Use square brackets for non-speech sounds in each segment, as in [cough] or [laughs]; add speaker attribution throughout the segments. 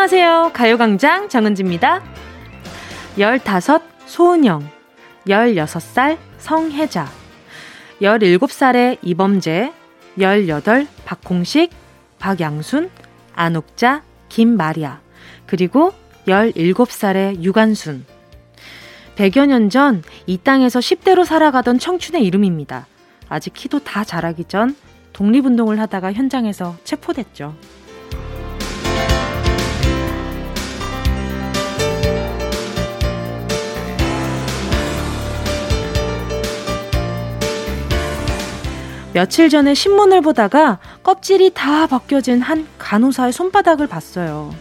Speaker 1: 안녕하세요. 가요광장 정은지입니다. 15 소은영, 16살 성혜자, 17살의 이범재, 18 박홍식, 박양순, 안옥자, 김마리아, 그리고 17살의 유관순. 100여 년 전 이 땅에서 10대로 살아가던 청춘의 이름입니다. 아직 키도 다 자라기 전 독립운동을 하다가 현장에서 체포됐죠. 며칠 전에 신문을 보다가 껍질이 다 벗겨진 한 간호사의 손바닥을 봤어요.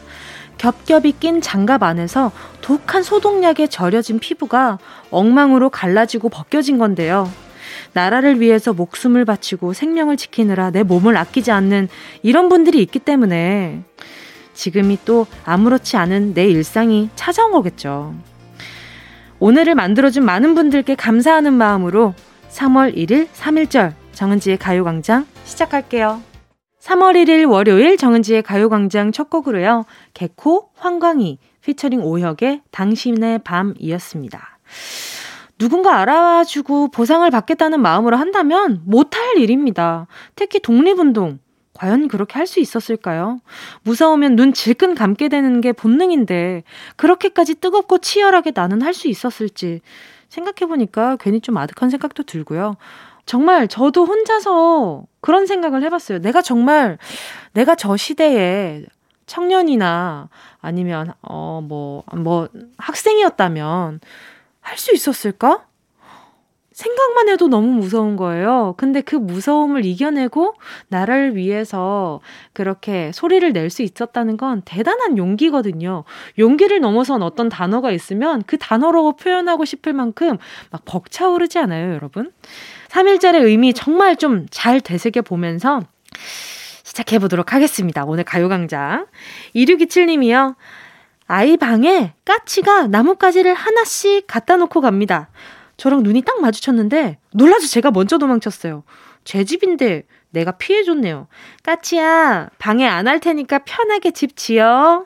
Speaker 1: 겹겹이 낀 장갑 안에서 독한 소독약에 절여진 피부가 엉망으로 갈라지고 벗겨진 건데요. 나라를 위해서 목숨을 바치고 생명을 지키느라 내 몸을 아끼지 않는 이런 분들이 있기 때문에 지금이 또 아무렇지 않은 내 일상이 찾아온 거겠죠. 오늘을 만들어준 많은 분들께 감사하는 마음으로 3월 1일 3일절 정은지의 가요광장 시작할게요. 3월 1일 월요일 정은지의 가요광장 첫 곡으로요. 개코, 황광희, 피처링 오혁의 당신의 밤이었습니다. 누군가 알아주고 보상을 받겠다는 마음으로 한다면 못할 일입니다. 특히 독립운동. 과연 그렇게 할 수 있었을까요? 무서우면 눈 질끈 감게 되는 게 본능인데, 그렇게까지 뜨겁고 치열하게 나는 할 수 있었을지 생각해보니까 괜히 좀 아득한 생각도 들고요. 정말 저도 혼자서 그런 생각을 해봤어요. 내가 정말 내가 저 시대에 청년이나 아니면 어 뭐뭐 뭐 학생이었다면 할 수 있었을까? 생각만 해도 너무 무서운 거예요. 근데 그 무서움을 이겨내고 나라를 위해서 그렇게 소리를 낼 수 있었다는 건 대단한 용기거든요. 용기를 넘어선 어떤 단어가 있으면 그 단어로 표현하고 싶을 만큼 막 벅차오르지 않아요, 여러분? 3일절의 의미 정말 좀 잘 되새겨 보면서 시작해 보도록 하겠습니다. 오늘 가요광장. 2627님이요. 아이 방에 까치가 나뭇가지를 하나씩 갖다 놓고 갑니다. 저랑 눈이 딱 마주쳤는데 놀라서 제가 먼저 도망쳤어요. 제 집인데 내가 피해줬네요. 까치야, 방해 안 할 테니까 편하게 집 지어.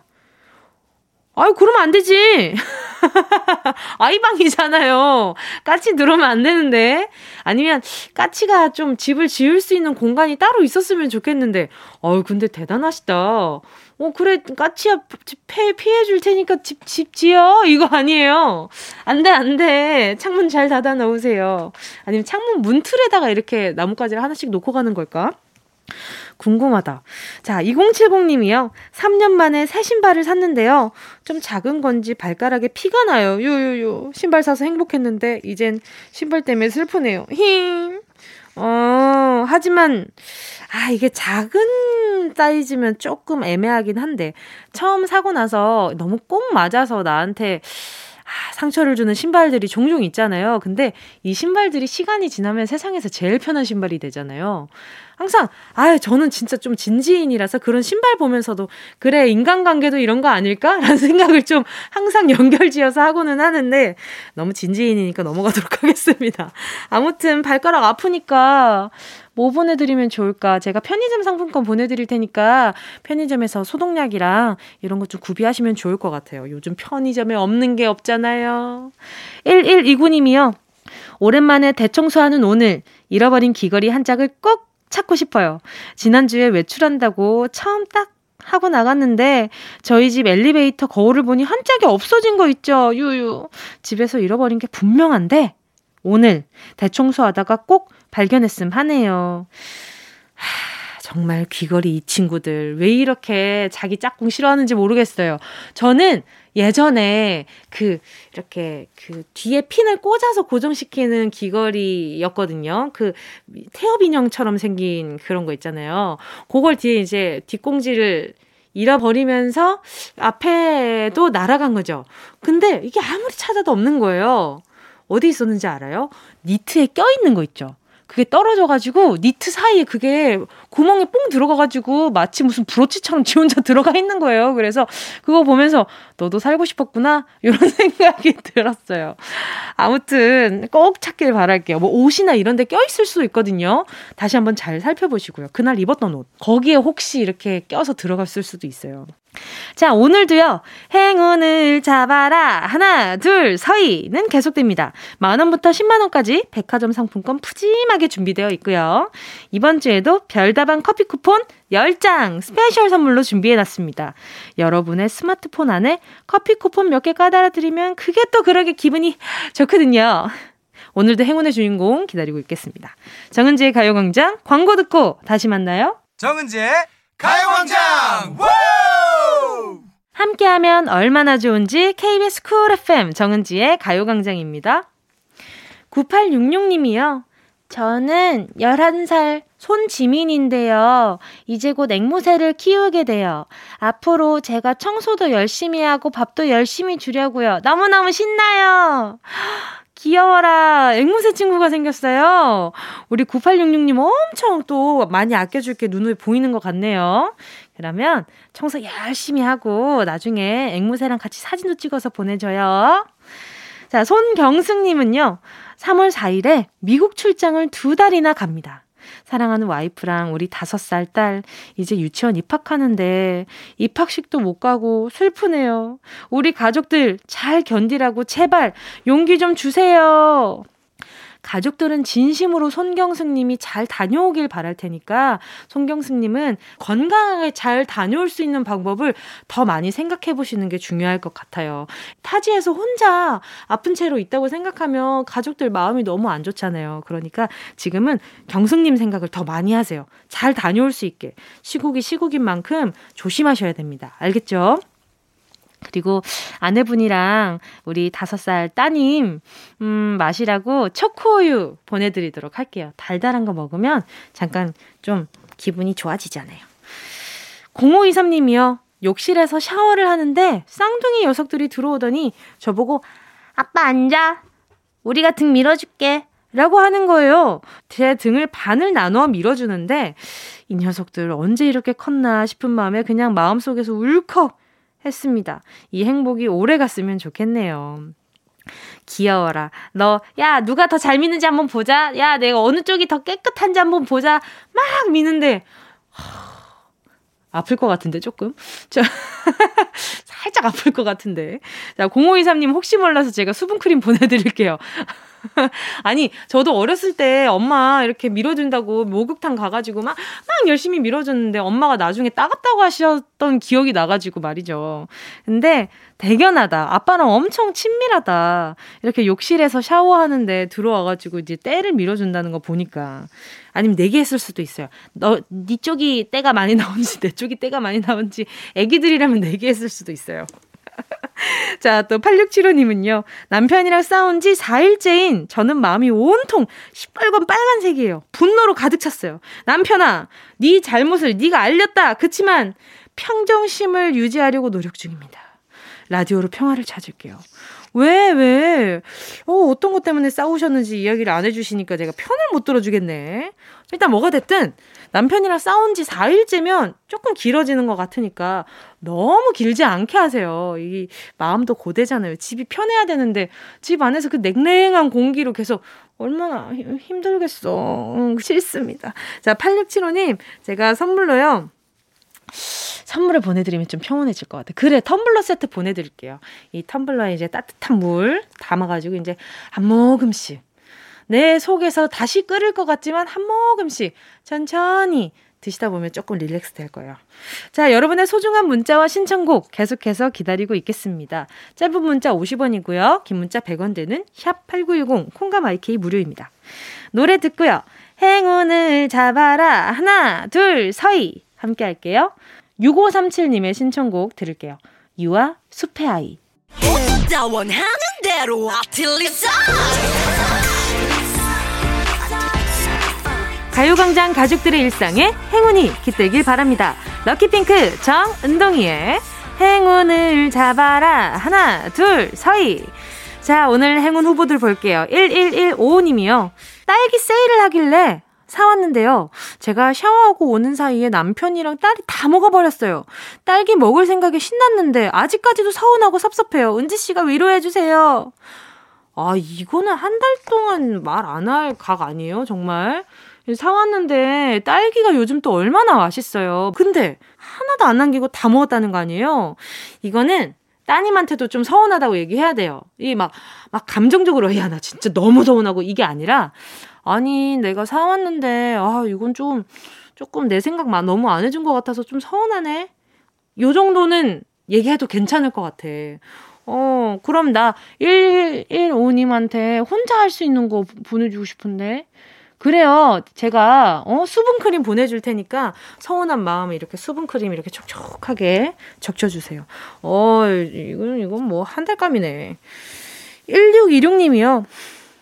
Speaker 1: 아유, 그러면 안 되지. [laughs] 아이방이잖아요. 까치 들어오면 안 되는데. 아니면 까치가 좀 집을 지을 수 있는 공간이 따로 있었으면 좋겠는데. 어유 근데 대단하시다. 어, 그래, 까치야, 피해, 피해 줄 테니까 집, 집 지어? 이거 아니에요. 안 돼, 안 돼. 창문 잘 닫아 놓으세요. 아니면 창문 문틀에다가 이렇게 나뭇가지를 하나씩 놓고 가는 걸까? 궁금하다. 자, 2070님이요. 3년 만에 새 신발을 샀는데요. 좀 작은 건지 발가락에 피가 나요. 요요요. 신발 사서 행복했는데, 이젠 신발 때문에 슬프네요. 힝. 어, 하지만, 아, 이게 작은 사이즈면 조금 애매하긴 한데, 처음 사고 나서 너무 꼭 맞아서 나한테, 아, 상처를 주는 신발들이 종종 있잖아요. 근데 이 신발들이 시간이 지나면 세상에서 제일 편한 신발이 되잖아요. 항상 아 저는 진짜 좀 진지인이라서 그런 신발 보면서도 그래 인간관계도 이런 거 아닐까라는 [laughs] 생각을 좀 항상 연결지어서 하고는 하는데 너무 진지인이니까 넘어가도록 [laughs] 하겠습니다. 아무튼 발가락 아프니까 뭐 보내드리면 좋을까? 제가 편의점 상품권 보내드릴 테니까 편의점에서 소독약이랑 이런 것 좀 구비하시면 좋을 것 같아요. 요즘 편의점에 없는 게 없잖아요. 1129님이요. 오랜만에 대청소하는 오늘 잃어버린 귀걸이 한 짝을 꼭 찾고 싶어요. 지난주에 외출한다고 처음 딱 하고 나갔는데 저희 집 엘리베이터 거울을 보니 한 짝이 없어진 거 있죠. 유유. 집에서 잃어버린 게 분명한데 오늘 대청소하다가 꼭 발견했음 하네요. 하, 정말 귀걸이 이 친구들 왜 이렇게 자기 짝꿍 싫어하는지 모르겠어요. 저는 예전에 그 이렇게 그 뒤에 핀을 꽂아서 고정시키는 귀걸이였거든요. 그 태엽 인형처럼 생긴 그런 거 있잖아요. 그걸 뒤에 이제 뒷공지를 잃어버리면서 앞에도 날아간 거죠. 근데 이게 아무리 찾아도 없는 거예요. 어디 있었는지 알아요? 니트에 껴있는 거 있죠. 그게 떨어져가지고 니트 사이에 그게 구멍에 뽕 들어가가지고 마치 무슨 브로치처럼 지 혼자 들어가 있는 거예요. 그래서 그거 보면서 너도 살고 싶었구나 이런 [laughs] 생각이 들었어요. 아무튼 꼭 찾길 바랄게요. 뭐 옷이나 이런 데 껴있을 수도 있거든요. 다시 한번 잘 살펴보시고요. 그날 입었던 옷 거기에 혹시 이렇게 껴서 들어갔을 수도 있어요. 자, 오늘도요, 행운을 잡아라. 하나, 둘, 셋은 계속됩니다. 만원부터 10만원까지 백화점 상품권 푸짐하게 준비되어 있고요. 이번 주에도 별다방 커피 쿠폰 10장 스페셜 선물로 준비해놨습니다. 여러분의 스마트폰 안에 커피 쿠폰 몇 개 까달아드리면 그게 또 그러게 기분이 좋거든요. 오늘도 행운의 주인공 기다리고 있겠습니다. 정은지의 가요광장 광고 듣고 다시 만나요.
Speaker 2: 정은지의 가요광장
Speaker 1: 함께하면 얼마나 좋은지 KBS 쿨 FM 정은지의 가요광장입니다. 9866님이요. 저는 11살 손지민인데요. 이제 곧 앵무새를 키우게 돼요. 앞으로 제가 청소도 열심히 하고 밥도 열심히 주려고요. 너무너무 신나요. 귀여워라. 앵무새 친구가 생겼어요. 우리 9866님 엄청 또 많이 아껴줄 게 눈에 보이는 것 같네요. 그러면 청소 열심히 하고 나중에 앵무새랑 같이 사진도 찍어서 보내줘요. 자, 손경승님은요, 3월 4일에 미국 출장을 두 달이나 갑니다. 사랑하는 와이프랑 우리 다섯 살 딸 이제 유치원 입학하는데 입학식도 못 가고 슬프네요. 우리 가족들 잘 견디라고 제발 용기 좀 주세요. 가족들은 진심으로 손경승님이 잘 다녀오길 바랄 테니까 손경승님은 건강하게 잘 다녀올 수 있는 방법을 더 많이 생각해 보시는 게 중요할 것 같아요. 타지에서 혼자 아픈 채로 있다고 생각하면 가족들 마음이 너무 안 좋잖아요. 그러니까 지금은 경승님 생각을 더 많이 하세요. 잘 다녀올 수 있게. 시국이 시국인 만큼 조심하셔야 됩니다. 알겠죠? 그리고 아내분이랑 우리 다섯 살 따님, 음, 마시라고 초코우유 보내드리도록 할게요. 달달한 거 먹으면 잠깐 좀 기분이 좋아지잖아요. 0523님이요. 욕실에서 샤워를 하는데 쌍둥이 녀석들이 들어오더니 저보고 아빠 앉아. 우리가 등 밀어줄게. 라고 하는 거예요. 제 등을 반을 나눠 밀어주는데 이 녀석들 언제 이렇게 컸나 싶은 마음에 그냥 마음속에서 울컥 했습니다. 이 행복이 오래 갔으면 좋겠네요. 귀여워라. 너, 야, 누가 더잘 미는지 한번 보자. 야, 내가 어느 쪽이 더 깨끗한지 한번 보자. 막 미는데, 아플 것 같은데, 조금. 저, [laughs] 살짝 아플 것 같은데. 자, 0523님 혹시 몰라서 제가 수분크림 보내드릴게요. [laughs] [laughs] 아니, 저도 어렸을 때 엄마 이렇게 밀어준다고 목욕탕 가가지고 막, 막 열심히 밀어줬는데 엄마가 나중에 따갑다고 하셨던 기억이 나가지고 말이죠. 근데 대견하다. 아빠랑 엄청 친밀하다. 이렇게 욕실에서 샤워하는데 들어와가지고 이제 때를 밀어준다는 거 보니까. 아니면 내게 네 했을 수도 있어요. 너, 니 쪽이 때가 많이 나온지 내 쪽이 때가 많이 나온지 애기들이라면 내게 네 했을 수도 있어요. [laughs] 자, 또 8675님은요. 남편이랑 싸운 지 4일째인 저는 마음이 온통 시뻘건 빨간색이에요. 분노로 가득 찼어요. 남편아, 네 잘못을 네가 알렸다. 그치만 평정심을 유지하려고 노력 중입니다. 라디오로 평화를 찾을게요. 왜, 왜? 어, 어떤 것 때문에 싸우셨는지 이야기를 안 해주시니까 제가 편을 못 들어주겠네. 일단 뭐가 됐든 남편이랑 싸운 지 4일째면 조금 길어지는 것 같으니까 너무 길지 않게 하세요. 이 마음도 고되잖아요. 집이 편해야 되는데 집 안에서 그 냉랭한 공기로 계속 얼마나 힘들겠어. 응, 싫습니다. 자, 8675님, 제가 선물로요. 선물을 보내드리면 좀 평온해질 것 같아. 그래, 텀블러 세트 보내드릴게요. 이 텀블러에 이제 따뜻한 물 담아가지고 이제 한 모금씩 내 속에서 다시 끓을 것 같지만 한 모금씩 천천히 드시다 보면 조금 릴렉스 될 거예요. 자, 여러분의 소중한 문자와 신청곡 계속해서 기다리고 있겠습니다. 짧은 문자 50원이고요. 긴 문자 100원 되는 샵8910 콩과 마이케이 무료입니다. 노래 듣고요. 행운을 잡아라. 하나, 둘, 서희. 함께 할게요. 6537님의 신청곡 들을게요. 유아 숲의 아이. 가요광장 가족들의 일상에 행운이 깃들길 바랍니다. 럭키핑크 정은동이의 행운을 잡아라. 하나, 둘, 서희. 자, 오늘 행운 후보들 볼게요. 1115님이요. 딸기 세일을 하길래 사왔는데요. 제가 샤워하고 오는 사이에 남편이랑 딸이 다 먹어버렸어요. 딸기 먹을 생각에 신났는데 아직까지도 서운하고 섭섭해요. 은지씨가 위로해주세요. 아, 이거는 한 달 동안 말 안 할 각 아니에요? 정말. 사왔는데 딸기가 요즘 또 얼마나 맛있어요. 근데 하나도 안 남기고 다 먹었다는 거 아니에요? 이거는 따님한테도 좀 서운하다고 얘기해야 돼요. 이 막, 막 감정적으로, 야, 나 진짜 너무 서운하고 이게 아니라, 아니, 내가 사왔는데, 아, 이건 좀, 조금 내 생각만 너무 안 해준 것 같아서 좀 서운하네? 요 정도는 얘기해도 괜찮을 것 같아. 어, 그럼 나 115님한테 혼자 할 수 있는 거 보내주고 싶은데. 그래요. 제가 어 수분크림 보내줄 테니까 서운한 마음에 이렇게 수분크림 이렇게 촉촉하게 적셔주세요. 어 이건 이건 뭐 한 달감이네. 1626님이요.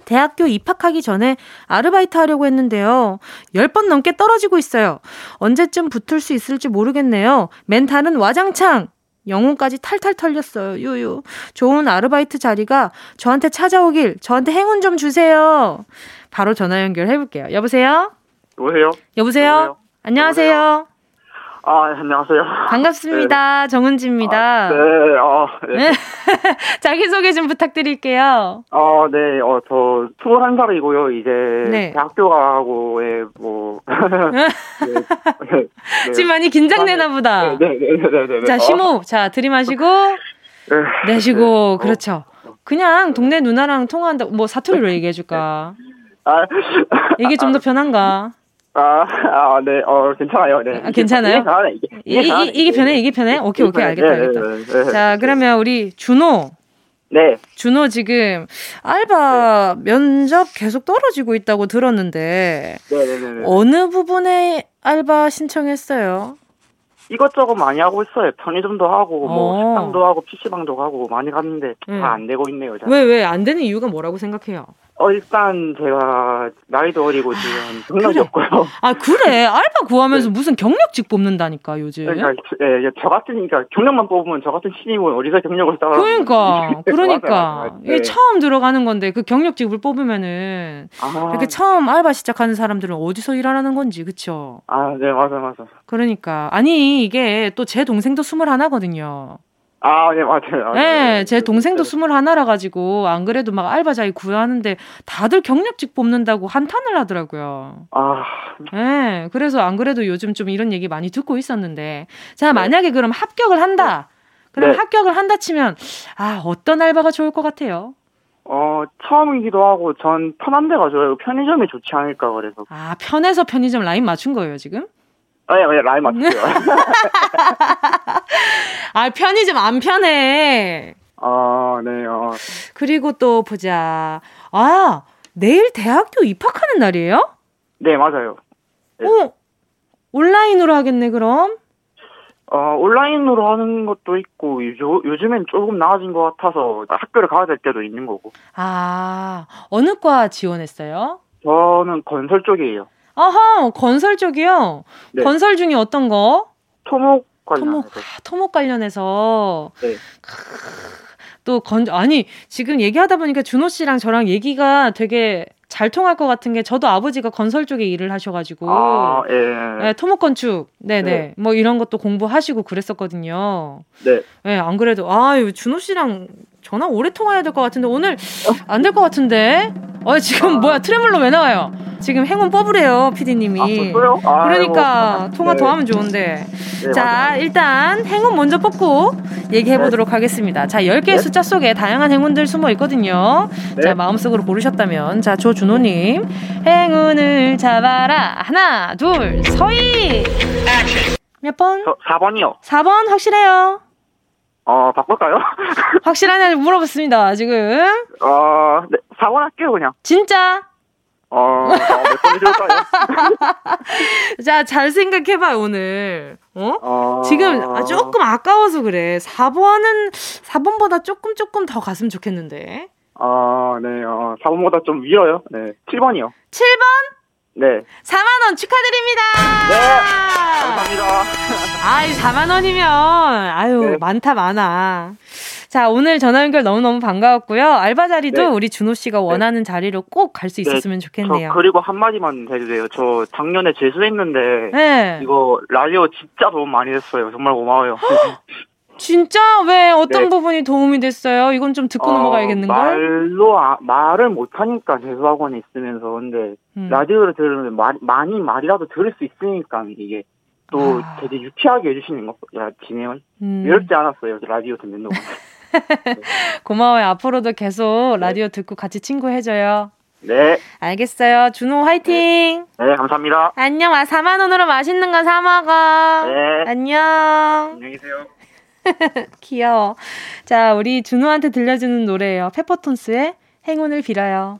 Speaker 1: 대학교 입학하기 전에 아르바이트 하려고 했는데요. 10번 넘게 떨어지고 있어요. 언제쯤 붙을 수 있을지 모르겠네요. 멘탈은 와장창! 영혼까지 탈탈 털렸어요. 유유. 좋은 아르바이트 자리가 저한테 찾아오길, 저한테 행운 좀 주세요. 바로 전화 연결해 볼게요. 여보세요?
Speaker 3: 여보세요?
Speaker 1: 여보세요? 여보세요? 안녕하세요? 여보세요?
Speaker 3: 아, 안녕하세요.
Speaker 1: 반갑습니다. 네. 정은지입니다. 아,
Speaker 3: 네, 어, 네. [laughs]
Speaker 1: 자기소개 좀 부탁드릴게요.
Speaker 3: 어, 네, 어, 저, 21살이고요. 이제, 네. 대학교 가고에, 뭐. 네, [laughs]
Speaker 1: 네, 지금 많이 긴장되나 보다.
Speaker 3: 네, 네, 네, 네. 네,
Speaker 1: 자, 심호흡. 자, 들이마시고, 내쉬고, 그렇죠. 그냥 동네 누나랑 통화한다, 뭐 사투리로 얘기해 줄까? 아, 이게 좀 더 편한가?
Speaker 3: 아, 아, 네, 어, 괜찮아요. 네.
Speaker 1: 아, 괜찮아요? 이게,
Speaker 3: 이게. 이게,
Speaker 1: 이, 이, 이게 편해? 이게 편해? 오케이, 오케이, 알겠다, 네, 알겠다. 네, 네, 네, 자, 그러면 우리 준호.
Speaker 3: 네.
Speaker 1: 준호 지금 알바 네. 면접 계속 떨어지고 있다고 들었는데.
Speaker 3: 네네네.
Speaker 1: 어느 부분에 알바 신청했어요?
Speaker 3: 이것저것 많이 하고 있어요. 편의점도 하고, 뭐, 어. 식당도 하고, PC방도 하고, 많이 갔는데, 음. 다안 되고 있네요.
Speaker 1: 왜, 왜 안 되는 이유가 뭐라고 생각해요?
Speaker 3: 어, 일단 제가 나이도 어리고 지금 경력이 그래. 없고요.
Speaker 1: 아, 그래? [laughs] 알바 구하면서 네. 무슨 경력직 뽑는다니까, 요즘.
Speaker 3: 그러니까, 예, 저 같으니까 경력만 뽑으면 저 같은 신입은 어디서 경력을 따라
Speaker 1: 그러니까, [laughs] 그러니까. 이게 네. 처음 들어가는 건데 그 경력직을 뽑으면은 아. 이렇게 처음 알바 시작하는 사람들은 어디서 일하라는 건지, 그쵸?
Speaker 3: 아, 네, 맞아, 맞아.
Speaker 1: 그러니까. 아니, 이게 또 제 동생도 스물 하나거든요.
Speaker 3: 아, 네, 맞아요.
Speaker 1: 네, 제 동생도 스물 하나라 가지고 안 그래도 막 알바 자기 구하는데 다들 경력직 뽑는다고 한탄을 하더라고요.
Speaker 3: 아,
Speaker 1: 네, 그래서 안 그래도 요즘 좀 이런 얘기 많이 듣고 있었는데, 자 네. 만약에 그럼 합격을 한다. 그럼 네. 합격을 한다 치면 아 어떤 알바가 좋을 것 같아요?
Speaker 3: 어, 처음이기도 하고 전 편한 데가 좋아요. 편의점이 좋지 않을까 그래서.
Speaker 1: 아, 편해서 편의점 라인 맞춘 거예요, 지금?
Speaker 3: 아니, 아니, 라인 맞추요 [laughs] [laughs]
Speaker 1: 아, 편의점 안 편해.
Speaker 3: 아, 네, 어.
Speaker 1: 그리고 또 보자. 아, 내일 대학교 입학하는 날이에요?
Speaker 3: 네, 맞아요.
Speaker 1: 네. 어, 온라인으로 하겠네, 그럼?
Speaker 3: 어, 온라인으로 하는 것도 있고, 요, 요즘엔 조금 나아진 것 같아서 학교를 가야 될 때도 있는 거고.
Speaker 1: 아, 어느 과 지원했어요?
Speaker 3: 저는 건설 쪽이에요.
Speaker 1: 아하, 건설 쪽이요? 네. 건설 중에 어떤 거?
Speaker 3: 토목 관련해서. 토목,
Speaker 1: 아, 토목 관련해서.
Speaker 3: 네.
Speaker 1: 또 건, 아니, 지금 얘기하다 보니까 준호 씨랑 저랑 얘기가 되게 잘 통할 것 같은 게 저도 아버지가 건설 쪽에 일을 하셔가지고
Speaker 3: 아, 예.
Speaker 1: 네, 토목 건축 네네 네. 뭐 이런 것도 공부하시고 그랬었거든요.
Speaker 3: 네.
Speaker 1: 네, 안 그래도 아유 준호 씨랑 전화 오래 통화해야 될 것 같은데 오늘 안 될 것 같은데. 어 지금 아. 뭐야 트레블로 왜 나와요? 지금 행운 뽑으래요, 피디님이.
Speaker 3: 아,
Speaker 1: 그러니까 통화 네. 더 하면 좋은데. 네, 자, 맞아요. 일단 행운 먼저 뽑고 얘기해 네. 보도록 하겠습니다. 자, 10개의 네. 숫자 속에 다양한 행운들 숨어 있거든요. 네. 자, 마음속으로 고르셨다면 자, 조준호 님. 행운을 잡아라. 하나, 둘, 서희. 몇 번?
Speaker 3: 저 4번이요.
Speaker 1: 4번 확실해요.
Speaker 3: 어, 바꿀까요? [laughs]
Speaker 1: 확실하냐고 물어봤습니다, 지금.
Speaker 3: 어, 네, 4번 할게요, 그냥.
Speaker 1: 진짜?
Speaker 3: 어, 될까요? [laughs]
Speaker 1: 자, 잘 생각해봐요, 오늘. 어? 어... 지금 아, 조금 아까워서 그래. 4번은, 4번보다 조금, 조금 더 갔으면 좋겠는데.
Speaker 3: 아, 네, 어, 4번보다 좀 위로요. 네, 7번이요.
Speaker 1: 7번?
Speaker 3: 네.
Speaker 1: 4만 원 축하드립니다!
Speaker 3: 네! 감사합니다.
Speaker 1: 아이, 4만 원이면, 아유, 네. 많다, 많아. 자, 오늘 전화 연결 너무 너무 반가웠고요. 알바 자리도 네. 우리 준호 씨가 네. 원하는 네. 자리로 꼭 갈수 네. 있었으면 네. 좋겠네요.
Speaker 3: 그리고 한 마디만 해주세요. 저 작년에 재수했는데, 이거 라디오 진짜 도움 많이 됐어요. 정말 고마워요. [laughs]
Speaker 1: 진짜 왜 어떤 네. 부분이 도움이 됐어요? 이건 좀 듣고 어, 넘어가야겠는걸?
Speaker 3: 말로 아, 말을 못 하니까 재수학원에 있으면서 근데 음. 라디오를 들으면 말, 많이 말이라도 들을 수 있으니까 이게 또 아. 되게 유쾌하게 해주시는 거, 야, 진행을. 음. 외롭지 않았어요, 라디오 듣는 동안.
Speaker 1: 네. [laughs] 고마워요. 앞으로도 계속 네. 라디오 듣고 같이 친구 해줘요.
Speaker 3: 네.
Speaker 1: 알겠어요. 준호 화이팅!
Speaker 3: 네, 네 감사합니다.
Speaker 1: 안녕. 아, 4만 원으로 맛있는 거 사 먹어. 네. 안녕.
Speaker 3: 안녕히 계세요. [laughs]
Speaker 1: 귀여워. 자, 우리 준호한테 들려주는 노래예요. 페퍼톤스의 행운을 빌어요.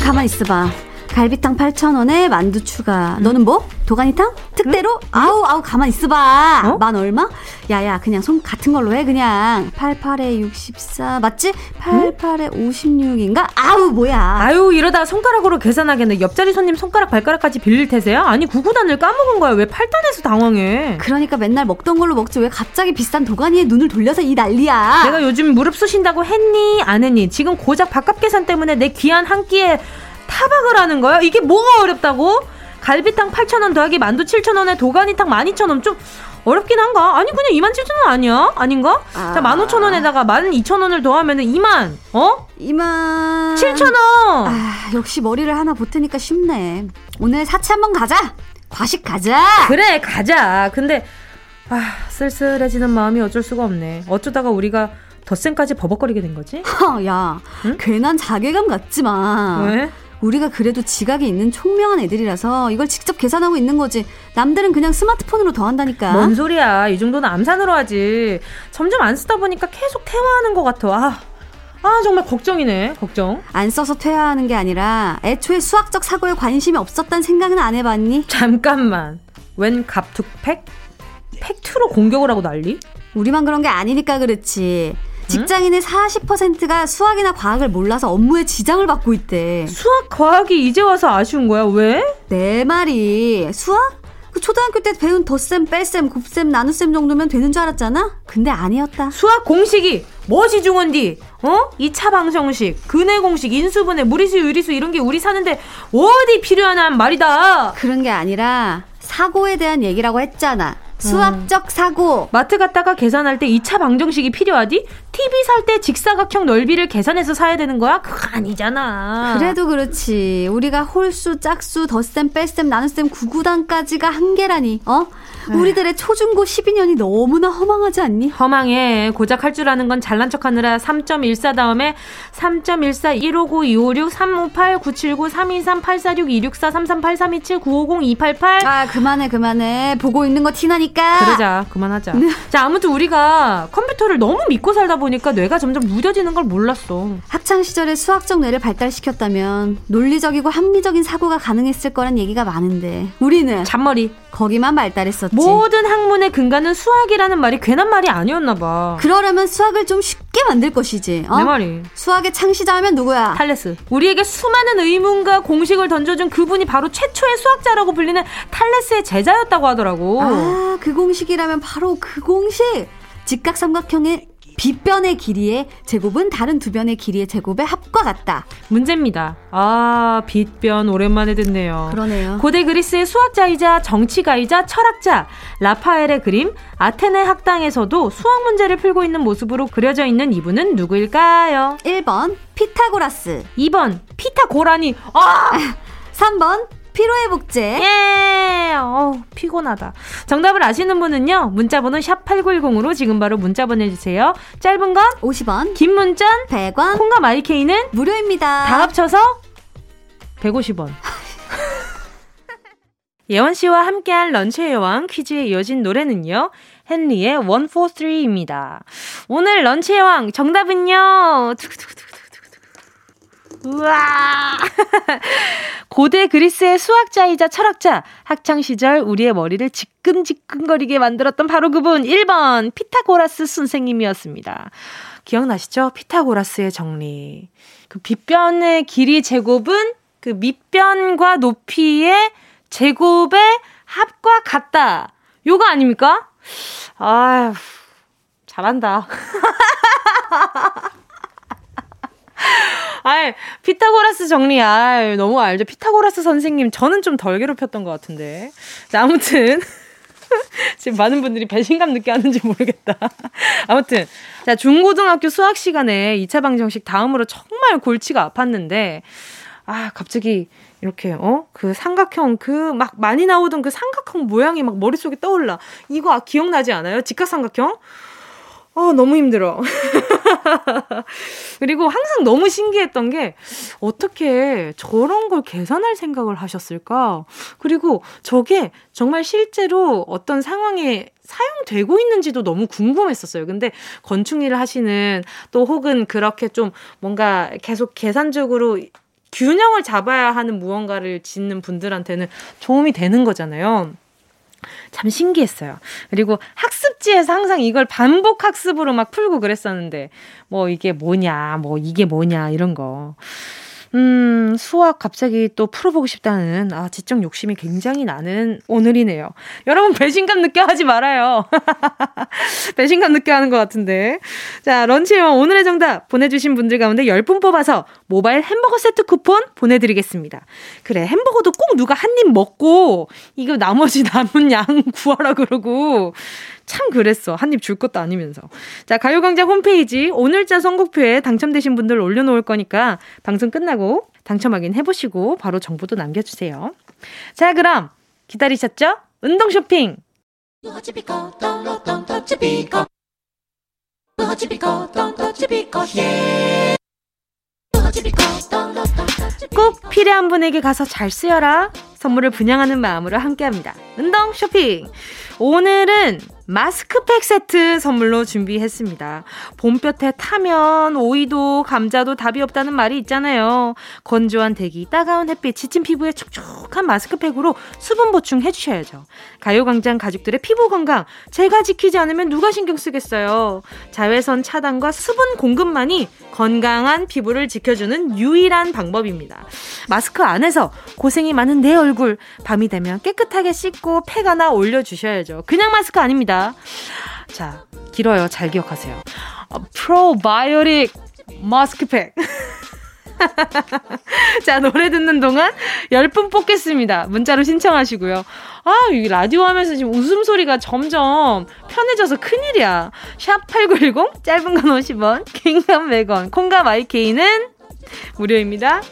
Speaker 4: 가만 있어봐. 갈비탕 8,000원에 만두 추가. 너는 뭐? 도가니탕? 특대로? 응? 아우, 아우, 가만 있어봐. 어? 만 얼마? 야 야, 그냥 손 같은 걸로 해, 그냥. 88에 64. 맞지? 88에 응? 56인가? 아우, 뭐야.
Speaker 1: 아유, 이러다가 손가락으로 계산하겠네. 옆자리 손님 손가락, 발가락까지 빌릴 테세요? 아니, 구구단을 까먹은 거야. 왜 8단에서 당황해?
Speaker 4: 그러니까 맨날 먹던 걸로 먹지. 왜 갑자기 비싼 도가니에 눈을 돌려서 이 난리야?
Speaker 1: 내가 요즘 무릎 쑤신다고 했니? 안 했니? 지금 고작 밥값 계산 때문에 내 귀한 한 끼에 타박을 하는 거야? 이게 뭐가 어렵다고? 갈비탕 8,000원 더하기 만두 7,000원에 도가니탕 12,000원 좀 어렵긴 한가? 아니 그냥 27,000원 아니야? 아닌가? 아. 자 15,000원에다가 12,000원을 더하면은 2만 어?
Speaker 4: 2만
Speaker 1: 7,000원
Speaker 4: 아, 역시 머리를 하나 보태니까 쉽네 오늘 사치 한번 가자 과식 가자
Speaker 1: 그래 가자 근데 아 쓸쓸해지는 마음이 어쩔 수가 없네 어쩌다가 우리가 덧셈까지 버벅거리게 된 거지? [laughs]
Speaker 4: 야 응? 괜한 자괴감 마
Speaker 1: 왜?
Speaker 4: 우리가 그래도 지각이 있는 총명한 애들이라서 이걸 직접 계산하고 있는 거지. 남들은 그냥 스마트폰으로 더한다니까.
Speaker 1: 뭔 소리야. 이 정도는 암산으로 하지. 점점 안 쓰다 보니까 계속 퇴화하는 것 같아. 아, 아 정말 걱정이네. 걱정.
Speaker 4: 안 써서 퇴화하는 게 아니라 애초에 수학적 사고에 관심이 없었단 생각은 안 해봤니?
Speaker 1: 잠깐만. 웬 갑툭팩? 팩트로 공격을 하고 난리?
Speaker 4: 우리만 그런 게 아니니까 그렇지. 직장인의 40%가 수학이나 과학을 몰라서 업무에 지장을 받고 있대.
Speaker 1: 수학, 과학이 이제 와서 아쉬운 거야? 왜?
Speaker 4: 내 말이 수학? 그 초등학교 때 배운 덧셈, 뺄셈, 곱셈, 나눗셈 정도면 되는 줄 알았잖아? 근데 아니었다.
Speaker 1: 수학 공식이 뭐지 중원디? 어? 2차 방정식, 근해 공식, 인수분해, 무리수, 유리수 이런 게 우리 사는데 어디 필요한 말이다.
Speaker 4: 그런 게 아니라 사고에 대한 얘기라고 했잖아. 수학적 사고.
Speaker 1: 마트 갔다가 계산할 때 2차 방정식이 필요하디? TV 살 때 직사각형 넓이를 계산해서 사야 되는 거야? 그거 아니잖아.
Speaker 4: 그래도 그렇지. 우리가 홀수, 짝수, 덧셈, 뺄셈, 나눗셈, 구구단까지가 한계라니. 어? 우리들의 초중고 12년이 너무나 허망하지 않니?
Speaker 1: 허망해. 고작 할 줄 아는 건 잘난 척 하느라 3.14 다음에 3.14 159 256 358 979 323 846 264 33 8327 950 288
Speaker 4: 아, 그만해, 그만해. 보고 있는 거 티나니 까.
Speaker 1: 그러자. 그만하자. 네. 자, 아무튼 우리가 컴퓨터를 너무 믿고 살다 보니까 뇌가 점점 무뎌지는 걸 몰랐어.
Speaker 4: 학창 시절에 수학적 뇌를 발달시켰다면 논리적이고 합리적인 사고가 가능했을 거란 얘기가 많은데 우리는
Speaker 1: 잔머리
Speaker 4: 거기만 발달했었지.
Speaker 1: 모든 학문의 근간은 수학이라는 말이 괜한 말이 아니었나 봐.
Speaker 4: 그러려면 수학을 좀 쉽게 만들 것이지. 어?
Speaker 1: 내 말이.
Speaker 4: 수학의 창시자 하면 누구야?
Speaker 1: 탈레스. 우리에게 수많은 의문과 공식을 던져준 그분이 바로 최초의 수학자라고 불리는 탈레스의 제자였다고 하더라고.
Speaker 4: 아, 그 공식이라면 바로 그 공식. 직각삼각형의 빗변의 길이의 제곱은 다른 두 변의 길이의 제곱의 합과 같다.
Speaker 1: 문제입니다. 아, 빗변 오랜만에 듣네요.
Speaker 4: 그러네요.
Speaker 1: 고대 그리스의 수학자이자 정치가이자 철학자 라파엘의 그림 아테네 학당에서도 수학 문제를 풀고 있는 모습으로 그려져 있는 이분은 누구일까요?
Speaker 4: 1번 피타고라스
Speaker 1: 2번 피타고라니 아! [laughs]
Speaker 4: 3번 피로회복제.
Speaker 1: 예! 어 피곤하다. 정답을 아시는 분은요, 문자번호 샵8910으로 지금 바로 문자 보내주세요. 짧은 건
Speaker 4: 50원,
Speaker 1: 긴 문자는
Speaker 4: 100원,
Speaker 1: 콩과 마이케이는
Speaker 4: 무료입니다.
Speaker 1: 다 합쳐서 150원. [laughs] 예원 씨와 함께한 런치의 여왕 퀴즈에 이어진 노래는요. 헨리의 143입니다. 오늘 런치의 왕 정답은요. 두구두구두구. 우와! [laughs] 고대 그리스의 수학자이자 철학자, 학창시절 우리의 머리를 지끈지끈거리게 만들었던 바로 그분, 1번, 피타고라스 선생님이었습니다. 기억나시죠? 피타고라스의 정리. 그 빗변의 길이 제곱은 그 밑변과 높이의 제곱의 합과 같다. 요거 아닙니까? 아휴, 잘한다. [laughs] [laughs] 아이, 피타고라스 정리, 아 너무 알죠. 피타고라스 선생님, 저는 좀 덜 괴롭혔던 것 같은데. 자, 아무튼. [laughs] 지금 많은 분들이 배신감 느껴하는지 모르겠다. [laughs] 아무튼, 자, 중고등학교 수학 시간에 2차 방정식 다음으로 정말 골치가 아팠는데, 아, 갑자기 이렇게, 어? 그 삼각형, 그 막 많이 나오던 그 삼각형 모양이 막 머릿속에 떠올라. 이거 아, 기억나지 않아요? 직각삼각형? 어, 너무 힘들어. [laughs] 그리고 항상 너무 신기했던 게 어떻게 저런 걸 계산할 생각을 하셨을까? 그리고 저게 정말 실제로 어떤 상황에 사용되고 있는지도 너무 궁금했었어요. 근데 건축 일을 하시는 또 혹은 그렇게 좀 뭔가 계속 계산적으로 균형을 잡아야 하는 무언가를 짓는 분들한테는 도움이 되는 거잖아요. 참 신기했어요. 그리고 학습지에서 항상 이걸 반복 학습으로 막 풀고 그랬었는데, 뭐 이게 뭐냐, 뭐 이게 뭐냐, 이런 거. 음, 수학 갑자기 또 풀어보고 싶다는, 아, 지적 욕심이 굉장히 나는 오늘이네요. 여러분, 배신감 느껴 하지 말아요. [laughs] 배신감 느껴 하는 것 같은데. 자, 런치원 오늘의 정답 보내주신 분들 가운데 10분 뽑아서 모바일 햄버거 세트 쿠폰 보내드리겠습니다. 그래, 햄버거도 꼭 누가 한 입 먹고, 이거 나머지 남은 양 구하라 그러고, 참 그랬어. 한 입 줄 것도 아니면서. 자, 가요광장 홈페이지 오늘자 선곡표에 당첨되신 분들 올려놓을 거니까 방송 끝나고 당첨 확인 해보시고 바로 정보도 남겨주세요. 자, 그럼 기다리셨죠? 운동 쇼핑! 꼭 필요한 분에게 가서 잘 쓰여라. 선물을 분양하는 마음으로 함께합니다. 운동 쇼핑! 오늘은 마스크팩 세트 선물로 준비했습니다. 봄볕에 타면 오이도 감자도 답이 없다는 말이 있잖아요. 건조한 대기, 따가운 햇빛, 지친 피부에 촉촉한 마스크팩으로 수분 보충해 주셔야죠. 가요광장 가족들의 피부 건강 제가 지키지 않으면 누가 신경 쓰겠어요. 자외선 차단과 수분 공급만이 건강한 피부를 지켜주는 유일한 방법입니다. 마스크 안에서 고생이 많은 내 얼굴 밤이 되면 깨끗하게 씻고 팩 하나 올려주셔야죠. 그냥 마스크 아닙니다. 자, 길어요. 잘 기억하세요. 어, 프로바이오릭 마스크팩. [laughs] 자, 노래 듣는 동안 10분 뽑겠습니다. 문자로 신청하시고요. 아, 이 라디오 하면서 지금 웃음소리가 점점 편해져서 큰일이야. 샵8910, 짧은 건 50원, 긴건 100원, 콩과 마이케이는 무료입니다.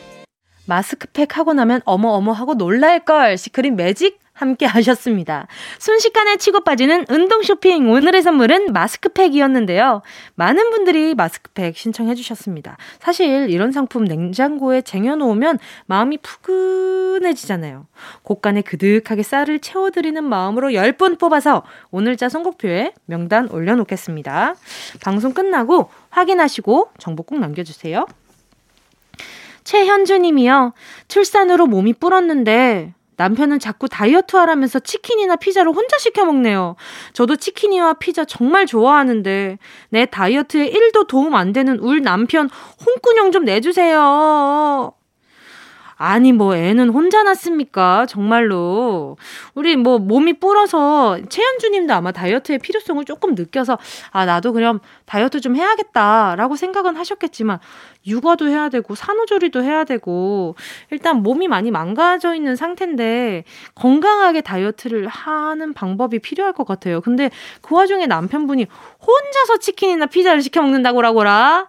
Speaker 1: 마스크팩 하고 나면 어머어머 하고 놀랄걸. 시크릿 매직 함께 하셨습니다. 순식간에 치고 빠지는 운동 쇼핑. 오늘의 선물은 마스크팩이었는데요. 많은 분들이 마스크팩 신청해 주셨습니다. 사실 이런 상품 냉장고에 쟁여놓으면 마음이 푸근해지잖아요. 곳간에 그득하게 쌀을 채워드리는 마음으로 10분 뽑아서 오늘자 선곡표에 명단 올려놓겠습니다. 방송 끝나고 확인하시고 정보 꼭 남겨주세요. 최현주 님이요. 출산으로 몸이 불었는데 남편은 자꾸 다이어트 하라면서 치킨이나 피자를 혼자 시켜 먹네요. 저도 치킨이와 피자 정말 좋아하는데 내 다이어트에 1도 도움 안 되는 울 남편 홍군형 좀 내주세요. 아니, 뭐, 애는 혼자 낳습니까? 정말로. 우리 뭐, 몸이 불어서, 최현주 님도 아마 다이어트의 필요성을 조금 느껴서, 아, 나도 그냥 다이어트 좀 해야겠다라고 생각은 하셨겠지만, 육아도 해야 되고, 산후조리도 해야 되고, 일단 몸이 많이 망가져 있는 상태인데, 건강하게 다이어트를 하는 방법이 필요할 것 같아요. 근데 그 와중에 남편분이 혼자서 치킨이나 피자를 시켜 먹는다고라고라?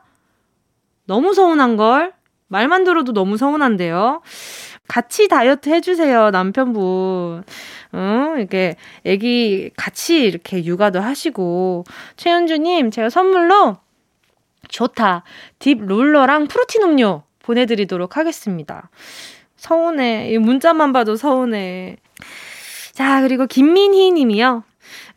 Speaker 1: 너무 서운한 걸? 말만 들어도 너무 서운한데요. 같이 다이어트 해주세요, 남편분. 응, 이렇게, 애기 같이 이렇게 육아도 하시고. 최현주님, 제가 선물로 좋다. 딥 롤러랑 프로틴 음료 보내드리도록 하겠습니다. 서운해. 이 문자만 봐도 서운해. 자, 그리고 김민희 님이요.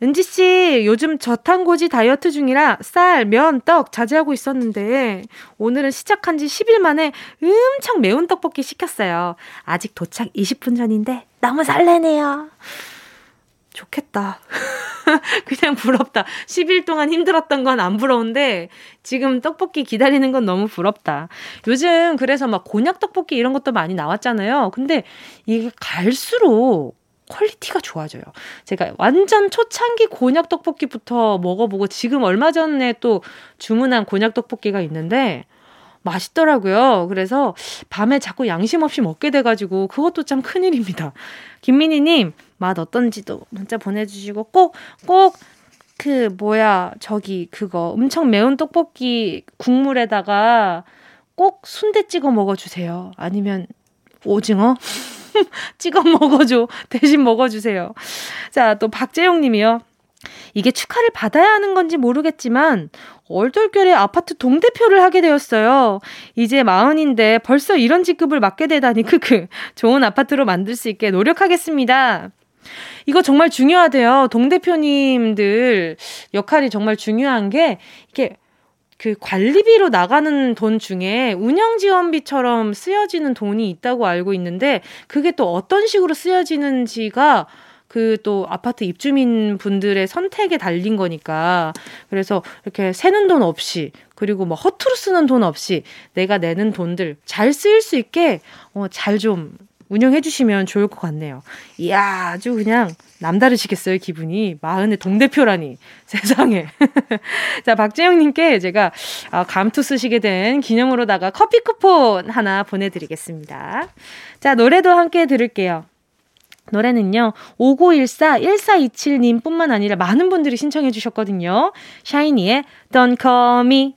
Speaker 1: 은지 씨, 요즘 저탄고지 다이어트 중이라 쌀, 면, 떡 자제하고 있었는데, 오늘은 시작한 지 10일 만에 엄청 매운 떡볶이 시켰어요. 아직 도착 20분 전인데, 너무 설레네요. 좋겠다. [laughs] 그냥 부럽다. 10일 동안 힘들었던 건 안 부러운데 지금 떡볶이 기다리는 건 너무 부럽다. 요즘 그래서 막 곤약 떡볶이 이런 것도 많이 나왔잖아요. 근데 이게 갈수록 퀄리티가 좋아져요. 제가 완전 초창기 곤약 떡볶이부터 먹어보고 지금 얼마 전에 또 주문한 곤약 떡볶이가 있는데 맛있더라고요. 그래서 밤에 자꾸 양심 없이 먹게 돼가지고 그것도 참 큰일입니다. 김민희님, 맛 어떤지도 문자 보내주시고 꼭, 꼭, 그, 뭐야, 저기, 그거, 엄청 매운 떡볶이 국물에다가 꼭 순대 찍어 먹어주세요. 아니면 오징어? [laughs] 찍어 먹어줘. 대신 먹어주세요. 자, 또 박재용 님이요. 이게 축하를 받아야 하는 건지 모르겠지만 얼떨결에 아파트 동대표를 하게 되었어요. 이제 마흔인데 벌써 이런 직급을 맡게 되다니 [laughs] 크크. 좋은 아파트로 만들 수 있게 노력하겠습니다. 이거 정말 중요하대요. 동대표님들 역할이 정말 중요한 게 이게 그 관리비로 나가는 돈 중에 운영 지원비처럼 쓰여지는 돈이 있다고 알고 있는데 그게 또 어떤 식으로 쓰여지는지가 그 또 아파트 입주민 분들의 선택에 달린 거니까. 그래서 이렇게 새는 돈 없이 그리고 뭐 허투루 쓰는 돈 없이 내가 내는 돈들 잘 쓰일 수 있게 어, 잘 좀 운영해 주시면 좋을 것 같네요. 이야, 아주 그냥 남다르시겠어요, 기분이. 마흔의 동대표라니. [laughs] 세상에. [laughs] 자, 박재영님께 제가 아, 감투 쓰시게 된 기념으로다가 커피 쿠폰 하나 보내드리겠습니다. 자, 노래도 함께 들을게요. 노래는요, 5914-1427님 뿐만 아니라 많은 분들이 신청해 주셨거든요. 샤이니의 Don't Call Me.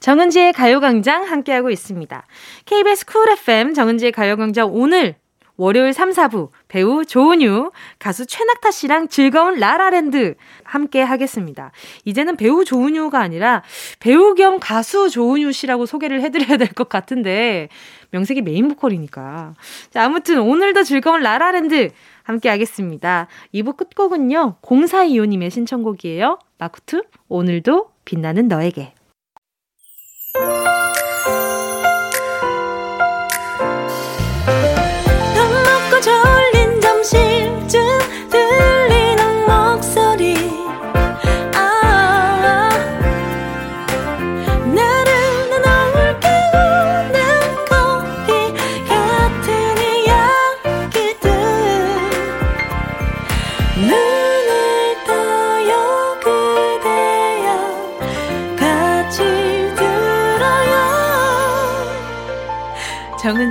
Speaker 1: 정은지의 가요광장 함께하고 있습니다. KBS 쿨 FM 정은지의 가요광장 오늘 월요일 3, 4부 배우 조은유, 가수 최낙타 씨랑 즐거운 라라랜드 함께 하겠습니다. 이제는 배우 조은유가 아니라 배우 겸 가수 조은유 씨라고 소개를 해드려야 될 것 같은데 명색이 메인 보컬이니까. 자, 아무튼 오늘도 즐거운 라라랜드 함께 하겠습니다. 2부 끝곡은요. 0425님의 신청곡이에요. 마크툽 오늘도 빛나는 너에게.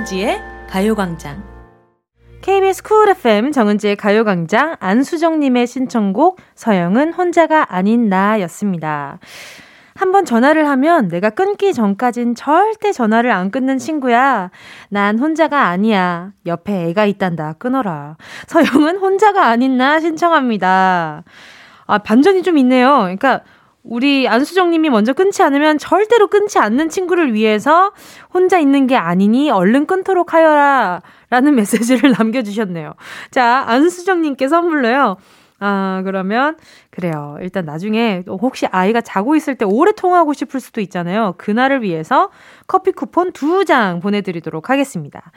Speaker 1: 정은지의 가요광장. KBS 쿨 FM 정은지의 가요광장 안수정님의 신청곡 서영은 혼자가 아닌 나였습니다. 한번 전화를 하면 내가 끊기 전까진 절대 전화를 안 끊는 친구야. 난 혼자가 아니야. 옆에 애가 있단다. 끊어라. 서영은 혼자가 아닌 나 신청합니다. 아, 반전이 좀 있네요. 그러니까 우리 안수정님이 먼저 끊지 않으면 절대로 끊지 않는 친구를 위해서 혼자 있는 게 아니니 얼른 끊도록 하여라. 라는 [laughs] 메시지를 남겨주셨네요. 자, 안수정님께 선물로요. 아, 그러면, 그래요. 일단 나중에 혹시 아이가 자고 있을 때 오래 통화하고 싶을 수도 있잖아요. 그날을 위해서 커피 쿠폰 두 장 보내드리도록 하겠습니다.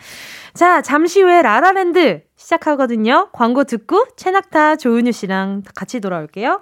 Speaker 1: 자, 잠시 후에 라라랜드 시작하거든요. 광고 듣고 채낙타 조은유 씨랑 같이 돌아올게요.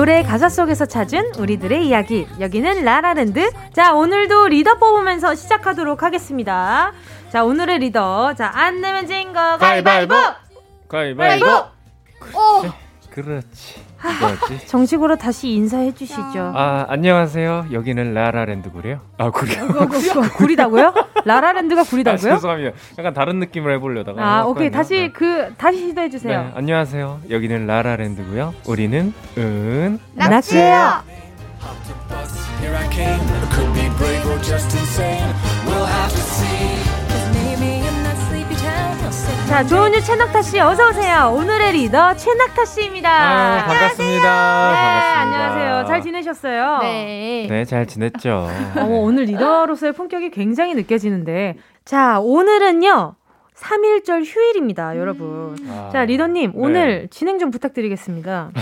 Speaker 1: 노래 가사 속에서 찾은 우리들의 이야기. 여기는 라라랜드. 자, 오늘도 리더 뽑으면서 시작하도록 하겠습니다. 자, 오늘의 리더. 자, 안 내면 진거 가위바위보!
Speaker 5: 가위바위보!
Speaker 1: 오!
Speaker 5: 그렇지. 이거지.
Speaker 1: 정식으로 다시 인사해 주시죠.
Speaker 5: 아, 안녕하세요. 여기는 라라랜드구래요. 아, 구려.
Speaker 1: 구리다고요? 라라랜드가
Speaker 5: 아,
Speaker 1: 구리다고요?
Speaker 5: 죄송합니다. 약간 다른 느낌을 해보려다가.
Speaker 1: 아, 오케이. 다시
Speaker 5: 네.
Speaker 1: 그, 다시 시도해
Speaker 5: 네,
Speaker 1: 주세요.
Speaker 5: 안녕하세요. 여기는 라라랜드고요. 우리는 은
Speaker 1: 낙지예요. 자, 조은유 최낙타 씨 어서 오세요. 오늘의 리더 최낙타 씨입니다.
Speaker 5: 아, 반갑습니다.
Speaker 1: 네,
Speaker 5: 반갑습니다.
Speaker 1: 안녕하세요. 잘 지내셨어요?
Speaker 4: 네.
Speaker 5: 네, 잘 지냈죠.
Speaker 1: 어, 오늘 리더로서의 품격이 굉장히 느껴지는데. 자, 오늘은요. 3일절 휴일입니다, 여러분.
Speaker 5: 아,
Speaker 1: 자, 리더님,
Speaker 5: 네.
Speaker 1: 오늘 진행 좀 부탁드리겠습니다.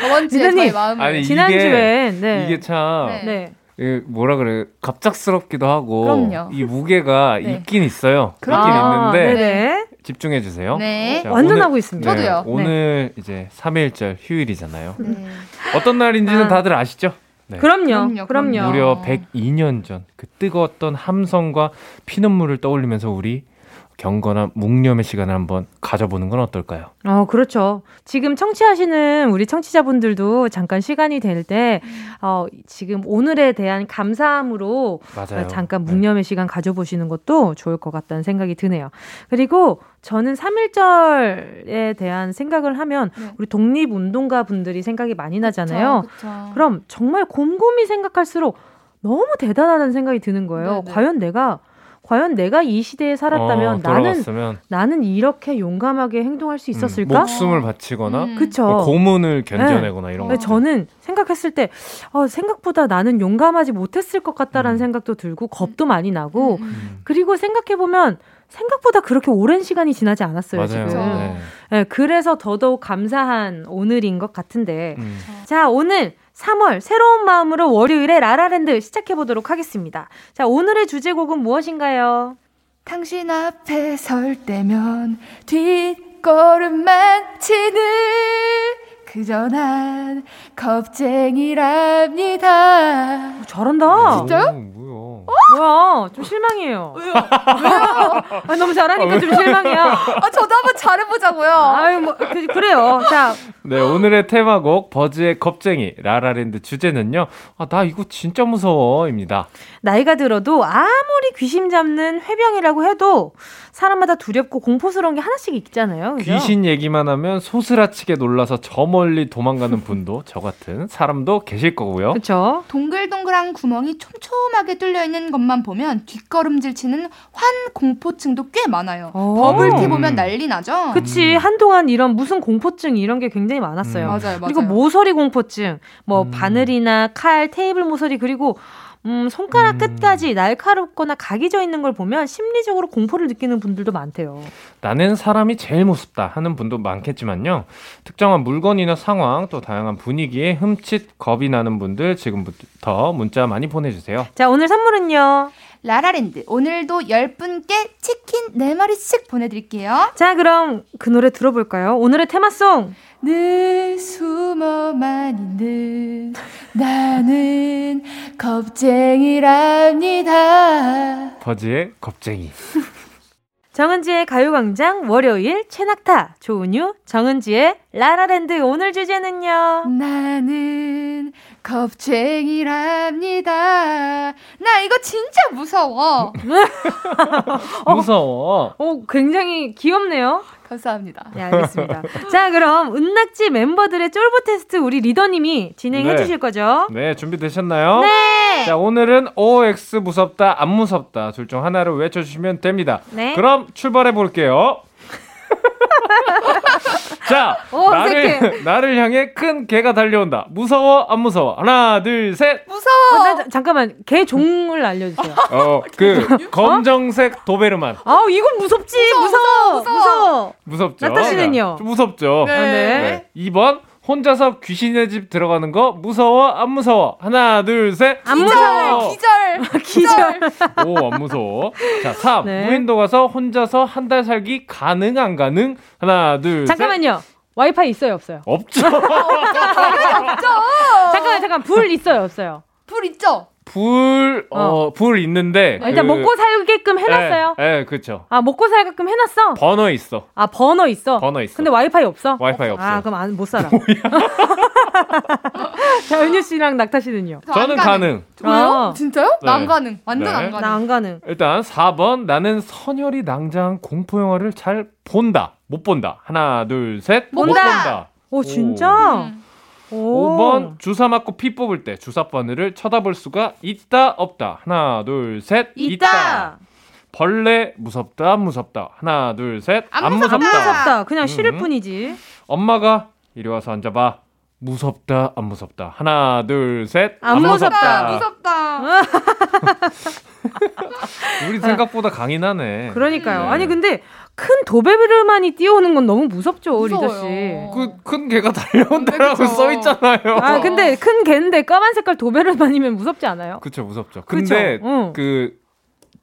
Speaker 6: 저번 주에
Speaker 1: 리더님,
Speaker 6: 저희 마음을
Speaker 5: 아니,
Speaker 1: 지난주엔, 네.
Speaker 5: 이게 참
Speaker 6: 네.
Speaker 1: 네.
Speaker 5: 이 뭐라 그래 갑작스럽기도 하고
Speaker 6: 그럼요.
Speaker 5: 이 무게가 [laughs]
Speaker 6: 네.
Speaker 5: 있긴 있어요.
Speaker 6: 그럼요.
Speaker 5: 있긴
Speaker 1: 아,
Speaker 5: 있는데
Speaker 1: 네네.
Speaker 5: 집중해 주세요.
Speaker 6: 네.
Speaker 5: 자,
Speaker 1: 완전
Speaker 5: 오늘-
Speaker 1: 하고 있습니다.
Speaker 5: 네,
Speaker 6: 저도요.
Speaker 5: 오늘 이제 3일절 휴일이잖아요.
Speaker 6: 네.
Speaker 5: 어떤 날인지는
Speaker 1: 아.
Speaker 5: 다들 아시죠? 네.
Speaker 1: 그럼요.
Speaker 6: 그럼요,
Speaker 1: 그럼요.
Speaker 6: 그럼요.
Speaker 5: 무려 102년 전 그 뜨거웠던 함성과 피눈물을 떠올리면서 우리 경건한 묵념의 시간을 한번 가져보는 건 어떨까요?
Speaker 1: 어, 그렇죠. 지금 청취하시는 우리 청취자분들도 잠깐 시간이 될 때, 어, 지금 오늘에 대한 감사함으로
Speaker 5: 맞아요.
Speaker 1: 잠깐
Speaker 5: 네.
Speaker 1: 묵념의 시간 가져보시는 것도 좋을 것 같다는 생각이 드네요. 그리고 저는 3.1절에 대한 생각을 하면
Speaker 6: 네.
Speaker 1: 우리 독립운동가 분들이 생각이 많이 나잖아요.
Speaker 6: 그쵸, 그쵸.
Speaker 1: 그럼 정말 곰곰이 생각할수록 너무 대단하다는 생각이 드는 거예요.
Speaker 6: 네네.
Speaker 1: 과연 내가 과연 내가 이 시대에 살았다면
Speaker 5: 어,
Speaker 1: 나는 나는 이렇게 용감하게 행동할 수 있었을까?
Speaker 5: 음, 목숨을 바치거나
Speaker 6: 음.
Speaker 1: 그쵸.
Speaker 5: 뭐 고문을 견뎌내거나 이런 거.
Speaker 1: 근데 저는 생각했을 때 어, 생각보다 나는 용감하지 못했을 것 같다라는
Speaker 5: 음.
Speaker 1: 생각도 들고 겁도 많이 나고
Speaker 6: 음, 음.
Speaker 5: 음.
Speaker 1: 그리고 생각해 보면 생각보다 그렇게 오랜 시간이 지나지 않았어요
Speaker 5: 맞아요.
Speaker 1: 지금.
Speaker 5: 네.
Speaker 1: 네, 그래서 더더욱 감사한 오늘인 것 같은데
Speaker 5: 음.
Speaker 1: 자 오늘 3월 새로운 마음으로 월요일에 라라랜드 시작해 보도록 하겠습니다. 자 오늘의 주제곡은 무엇인가요?
Speaker 6: 당신 앞에 설 때면 뒷걸음만 치는 그저 난 겁쟁이랍니다.
Speaker 1: 어, 잘한다.
Speaker 6: 진짜요?
Speaker 5: 오, 뭐야?
Speaker 1: 뭐야 좀 실망해요. 왜요? 왜요? 아, 너무 잘하니까 좀 실망해요.
Speaker 6: 아, 저도 한번 잘해보자고요.
Speaker 1: 아유 뭐 그, 그래요. 자
Speaker 5: 네, 오늘의 테마곡 버즈의 겁쟁이 라라랜드 주제는요. 아, 나 이거 진짜 무서워 입니다.
Speaker 1: 나이가 들어도 아무리 귀신 잡는 회병이라고 해도 사람마다 두렵고 공포스러운 게 하나씩 있잖아요. 그죠?
Speaker 5: 귀신 얘기만 하면 소스라치게 놀라서 저 멀리 도망가는 분도 저 같은 사람도 계실 거고요.
Speaker 1: 그렇죠.
Speaker 6: 동글동글한 구멍이 촘촘하게 뚫려 있는 것만 보면 뒷걸음질 치는 환 공포증도 꽤 많아요.
Speaker 1: 어.
Speaker 6: 버블티
Speaker 5: 음.
Speaker 6: 보면 난리 나죠.
Speaker 1: 그치 한동안 이런 무슨 공포증 이런 게 굉장히 많았어요.
Speaker 5: 음.
Speaker 6: 맞아요, 맞아요.
Speaker 1: 그리고 모서리 공포증, 뭐
Speaker 5: 음.
Speaker 1: 바늘이나 칼, 테이블 모서리 그리고 음, 손가락
Speaker 5: 음.
Speaker 1: 끝까지 날카롭거나 각이 져 있는 걸 보면 심리적으로 공포를 느끼는 분들도 많대요.
Speaker 5: 나는 사람이 제일 무섭다 하는 분도 많겠지만요. 특정한 물건이나 상황 또 다양한 분위기에 흠칫 겁이 나는 분들 지금부터 문자 많이 보내주세요.
Speaker 1: 자 오늘 선물은요.
Speaker 6: 라라랜드 오늘도 10분께 치킨 4마리씩 보내드릴게요.
Speaker 1: 자 그럼 그 노래 들어볼까요? 오늘의 테마송.
Speaker 6: 늘 숨어만 있는 나는 겁쟁이랍니다.
Speaker 5: 버즈의 겁쟁이.
Speaker 1: 정은지의 가요광장 월요일 최낙타 조은유 정은지의 라라랜드 오늘 주제는요.
Speaker 6: 나는 겁쟁이랍니다. 나 이거 진짜 무서워. [laughs]
Speaker 5: 무서워.
Speaker 1: 어 굉장히 귀엽네요.
Speaker 6: 감사합니다.
Speaker 1: 네 알겠습니다. 자 그럼 은낙지 멤버들의 쫄보 테스트 우리 리더님이 진행해
Speaker 5: 네.
Speaker 1: 주실 거죠?
Speaker 5: 네, 준비되셨나요?
Speaker 1: 네.
Speaker 5: 자, 오늘은 OX 무섭다, 안 무섭다 둘 중 하나를 외쳐 주시면 됩니다.
Speaker 1: 네.
Speaker 5: 그럼 출발해 볼게요. [laughs] 자,
Speaker 1: 어,
Speaker 5: 나를 [laughs] 나를 향해 큰 개가 달려온다. 무서워 안 무서워? 하나, 둘, 셋.
Speaker 6: 무서워.
Speaker 1: 어, 나, 잠깐만 개 종을 알려주세요.
Speaker 5: 어, 그 검정색 도베르만.
Speaker 1: 아우 이건 무섭지 무서워 무서워. 무서워.
Speaker 5: 무섭죠?
Speaker 1: 나타 씨는요?
Speaker 5: 좀 무섭죠?
Speaker 6: 네.
Speaker 1: 네.
Speaker 5: 2번 혼자서 귀신의 집 들어가는 거 무서워 안 무서워? 하나, 둘, 셋.
Speaker 1: 안 무서워. [laughs]
Speaker 6: 기절.
Speaker 1: 기절.
Speaker 5: 오, 안 무서워. 자, 3.
Speaker 1: 네.
Speaker 5: 무인도 가서 혼자서 한 달 살기 가능 안 가능? 하나, 둘, 셋.
Speaker 1: 잠깐만요. 와이파이 있어요 없어요?
Speaker 5: 없죠. [laughs]
Speaker 1: 잠깐만 잠깐 불 있어요 없어요?
Speaker 6: 불 있죠?
Speaker 5: 불, 어, 불 있는데.
Speaker 1: 아, 일단
Speaker 5: 그-
Speaker 1: 먹고 살게끔 해놨어요.
Speaker 5: 예, 예, 그쵸.
Speaker 1: 아 먹고 살게끔 해놨어.
Speaker 5: 번호 있어.
Speaker 1: 아 버너 있어.
Speaker 5: 번호 있어.
Speaker 1: 근데 와이파이 없어?
Speaker 5: 와이파이 없어.
Speaker 1: 아 그럼 안, 못 살아. [laughs] [laughs] 자 은유 씨랑 낙타 씨는요?
Speaker 5: 저는 가능.
Speaker 6: 왜요?
Speaker 1: 아.
Speaker 6: 진짜요? 나안
Speaker 5: 네.
Speaker 6: 가능. 완전
Speaker 5: 네.
Speaker 6: 안 가능.
Speaker 1: 나 안 가능.
Speaker 5: 일단 4번 나는 선혈이 낭자한 공포 영화를 잘 본다. 못 본다. 하나, 둘, 셋. 못못
Speaker 1: 본다.
Speaker 5: 본다.
Speaker 1: 오 진짜?
Speaker 6: 음.
Speaker 1: 오.
Speaker 5: 5번 주사 맞고 피 뽑을 때 주사 바늘을 쳐다볼 수가 있다 없다. 하나, 둘, 셋.
Speaker 1: 있다.
Speaker 5: 벌레 무섭다 무섭다. 하나, 둘, 셋.
Speaker 6: 안
Speaker 5: 안
Speaker 6: 무섭다.
Speaker 5: 무섭다.
Speaker 1: 무섭다. 그냥 싫을
Speaker 5: 음.
Speaker 1: 뿐이지.
Speaker 5: 엄마가 이리 와서 앉아봐. 무섭다 안 무섭다. 하나, 둘, 셋.
Speaker 1: 안 무섭다.
Speaker 6: 무섭다. [laughs]
Speaker 5: 우리 생각보다 강인하네.
Speaker 1: 그러니까요.
Speaker 5: 네.
Speaker 1: 아니 근데 큰 도베르만이 뛰어오는 건 너무 무섭죠,
Speaker 6: 무서워요.
Speaker 1: 리더 씨.
Speaker 5: 그 큰 개가 달려온다라고
Speaker 6: 그쵸.
Speaker 5: 써 있잖아요.
Speaker 1: 아 근데 큰 개인데 까만 색깔 도베르만이면 무섭지 않아요?
Speaker 5: 그쵸 무섭죠.
Speaker 1: 그쵸?
Speaker 5: 근데
Speaker 1: 응.
Speaker 5: 그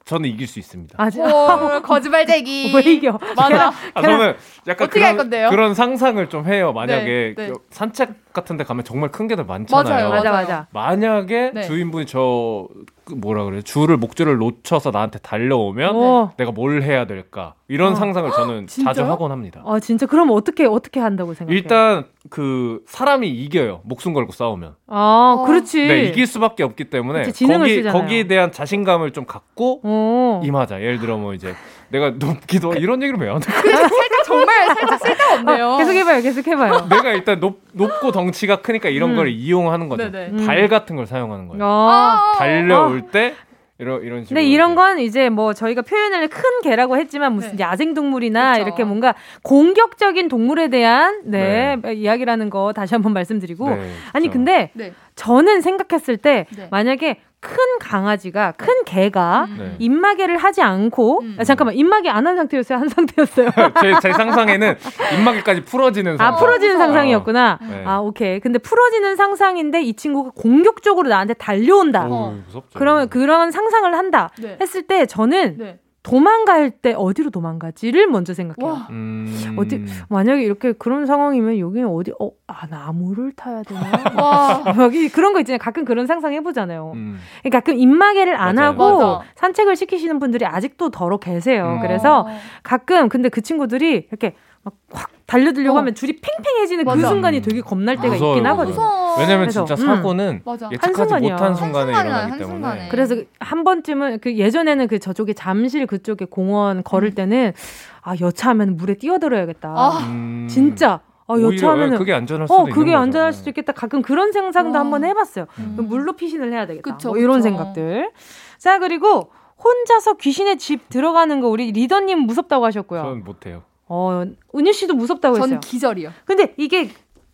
Speaker 5: 저는 이길 수 있습니다.
Speaker 1: 아, 지-
Speaker 6: 헐, 거짓말쟁이. [laughs]
Speaker 1: 왜 이겨?
Speaker 6: 맞아.
Speaker 5: 아, 저는 약간
Speaker 6: 어떻게 할
Speaker 5: 그런,
Speaker 6: 건데요?
Speaker 5: 그런 상상을 좀 해요. 만약에
Speaker 6: 네, 네.
Speaker 5: 그 산책 같은 데 가면 정말 큰 개들 많잖아요.
Speaker 6: 맞아요.
Speaker 1: 맞아 맞아.
Speaker 5: 만약에
Speaker 6: 네.
Speaker 5: 주인분이 저그 뭐라 그래 줄을 목줄을 놓쳐서 나한테 달려오면
Speaker 1: 어.
Speaker 5: 내가 뭘 해야 될까 이런
Speaker 1: 어.
Speaker 5: 상상을 저는 [gasps] 자주? 하곤 합니다.
Speaker 1: 아 진짜 그럼 어떻게 어떻게 한다고 생각해요?
Speaker 5: 일단 그 사람이 이겨요. 목숨 걸고 싸우면.
Speaker 1: 아
Speaker 6: 어.
Speaker 1: 그렇지.
Speaker 5: 네, 이길 수밖에 없기 때문에
Speaker 1: 그치,
Speaker 5: 거기
Speaker 1: 쓰잖아요.
Speaker 5: 거기에 대한 자신감을 좀 갖고
Speaker 1: 어.
Speaker 5: 임하자. 예를 들어 뭐 이제 내가 높기도 이런 얘기를 왜안 해?
Speaker 6: 살짝 정말 살짝 쓸데없네요. [laughs]
Speaker 1: 계속 해봐요, 계속 해봐요. [laughs]
Speaker 5: 내가 일단 높, 높고 덩치가 크니까 이런
Speaker 1: 음.
Speaker 5: 걸 이용하는 거죠.
Speaker 6: 네네.
Speaker 1: 음.
Speaker 5: 발 같은 걸 사용하는 거예요.
Speaker 1: 어.
Speaker 5: 달려올 때 이런 이런 식으로.
Speaker 1: 근데 이런. 건 이제 뭐 저희가 표현을 큰 개라고 했지만 무슨
Speaker 6: 네.
Speaker 1: 야생 동물이나
Speaker 6: 그쵸.
Speaker 1: 이렇게 뭔가 공격적인 동물에 대한 네, 이야기라는 거 다시 한번 말씀드리고
Speaker 5: 네,
Speaker 1: 아니. 근데
Speaker 6: 네.
Speaker 1: 저는 생각했을 때
Speaker 6: 네.
Speaker 1: 만약에 큰 강아지가 큰 개가
Speaker 6: 음.
Speaker 5: 네.
Speaker 1: 입마개를 하지 않고
Speaker 6: 음.
Speaker 1: 아, 잠깐만 입마개 안 한 상태였어요 한 상태였어요 [laughs]
Speaker 5: 제, 제 상상에는 입마개까지 풀어지는
Speaker 1: 아
Speaker 5: 상황.
Speaker 1: 풀어지는
Speaker 6: 무서워.
Speaker 1: 상상이었구나
Speaker 5: 네.
Speaker 1: 아 오케이 근데 풀어지는 상상인데 이 친구가 공격적으로 나한테 달려온다
Speaker 5: 오, 무섭죠.
Speaker 1: 그러면 그런 상상을 한다
Speaker 6: 네.
Speaker 1: 했을 때 저는
Speaker 6: 네.
Speaker 1: 도망갈 때 어디로 도망가지를 먼저 생각해요.
Speaker 6: 와.
Speaker 5: 음...
Speaker 1: 어디 만약에 이렇게 그런 상황이면 여기는 어디 어아 나무를 타야 되나? [laughs]
Speaker 6: 와.
Speaker 1: 여기 그런 거 있잖아요. 가끔 그런 상상 해보잖아요.
Speaker 5: 음.
Speaker 1: 그러니까 가끔 입마개를 안
Speaker 5: 맞아요.
Speaker 1: 하고
Speaker 6: 맞아.
Speaker 1: 산책을 시키시는 분들이 아직도 더러 계세요.
Speaker 5: 음.
Speaker 1: 그래서
Speaker 6: 어.
Speaker 1: 가끔 근데 그 친구들이 이렇게 막 확 달려들려고
Speaker 6: 어.
Speaker 1: 하면 줄이 팽팽해지는 그
Speaker 6: 맞아.
Speaker 1: 순간이 되게 겁날 때가
Speaker 5: 무서워요,
Speaker 1: 있긴. 하거든요.
Speaker 6: 무서워.
Speaker 5: 왜냐면
Speaker 1: 그래서,
Speaker 5: 진짜
Speaker 1: 음.
Speaker 5: 사고는
Speaker 6: 맞아.
Speaker 5: 예측하지
Speaker 1: 한순간이야.
Speaker 5: 못한 순간에
Speaker 6: 한순간이야,
Speaker 5: 일어나기
Speaker 6: 한순간에.
Speaker 5: 때문에.
Speaker 1: 그래서 한 번쯤은 그 예전에는 그 저쪽에 잠실 그쪽에 공원 걸을 때는 아 여차하면 물에 뛰어들어야겠다.
Speaker 6: 아.
Speaker 5: 음...
Speaker 1: 진짜 아
Speaker 5: 오히려
Speaker 1: 여차하면은
Speaker 5: 그게 안전할 수도
Speaker 1: 어
Speaker 5: 있는
Speaker 1: 그게. 안전할 수도 있겠다. 가끔 그런 생각도
Speaker 6: 와.
Speaker 1: 한번 해봤어요.
Speaker 6: 음.
Speaker 1: 물로 피신을 해야 되겠다.
Speaker 6: 그쵸,
Speaker 1: 뭐 이런
Speaker 6: 그쵸.
Speaker 1: 생각들. 자 그리고 혼자서 귀신의 집 들어가는 거 우리 리더님 무섭다고 하셨고요.
Speaker 5: 저는 못해요.
Speaker 1: 어 은유 씨도 무섭다고 했어요.
Speaker 6: 전 기절이요.
Speaker 1: 근데 이게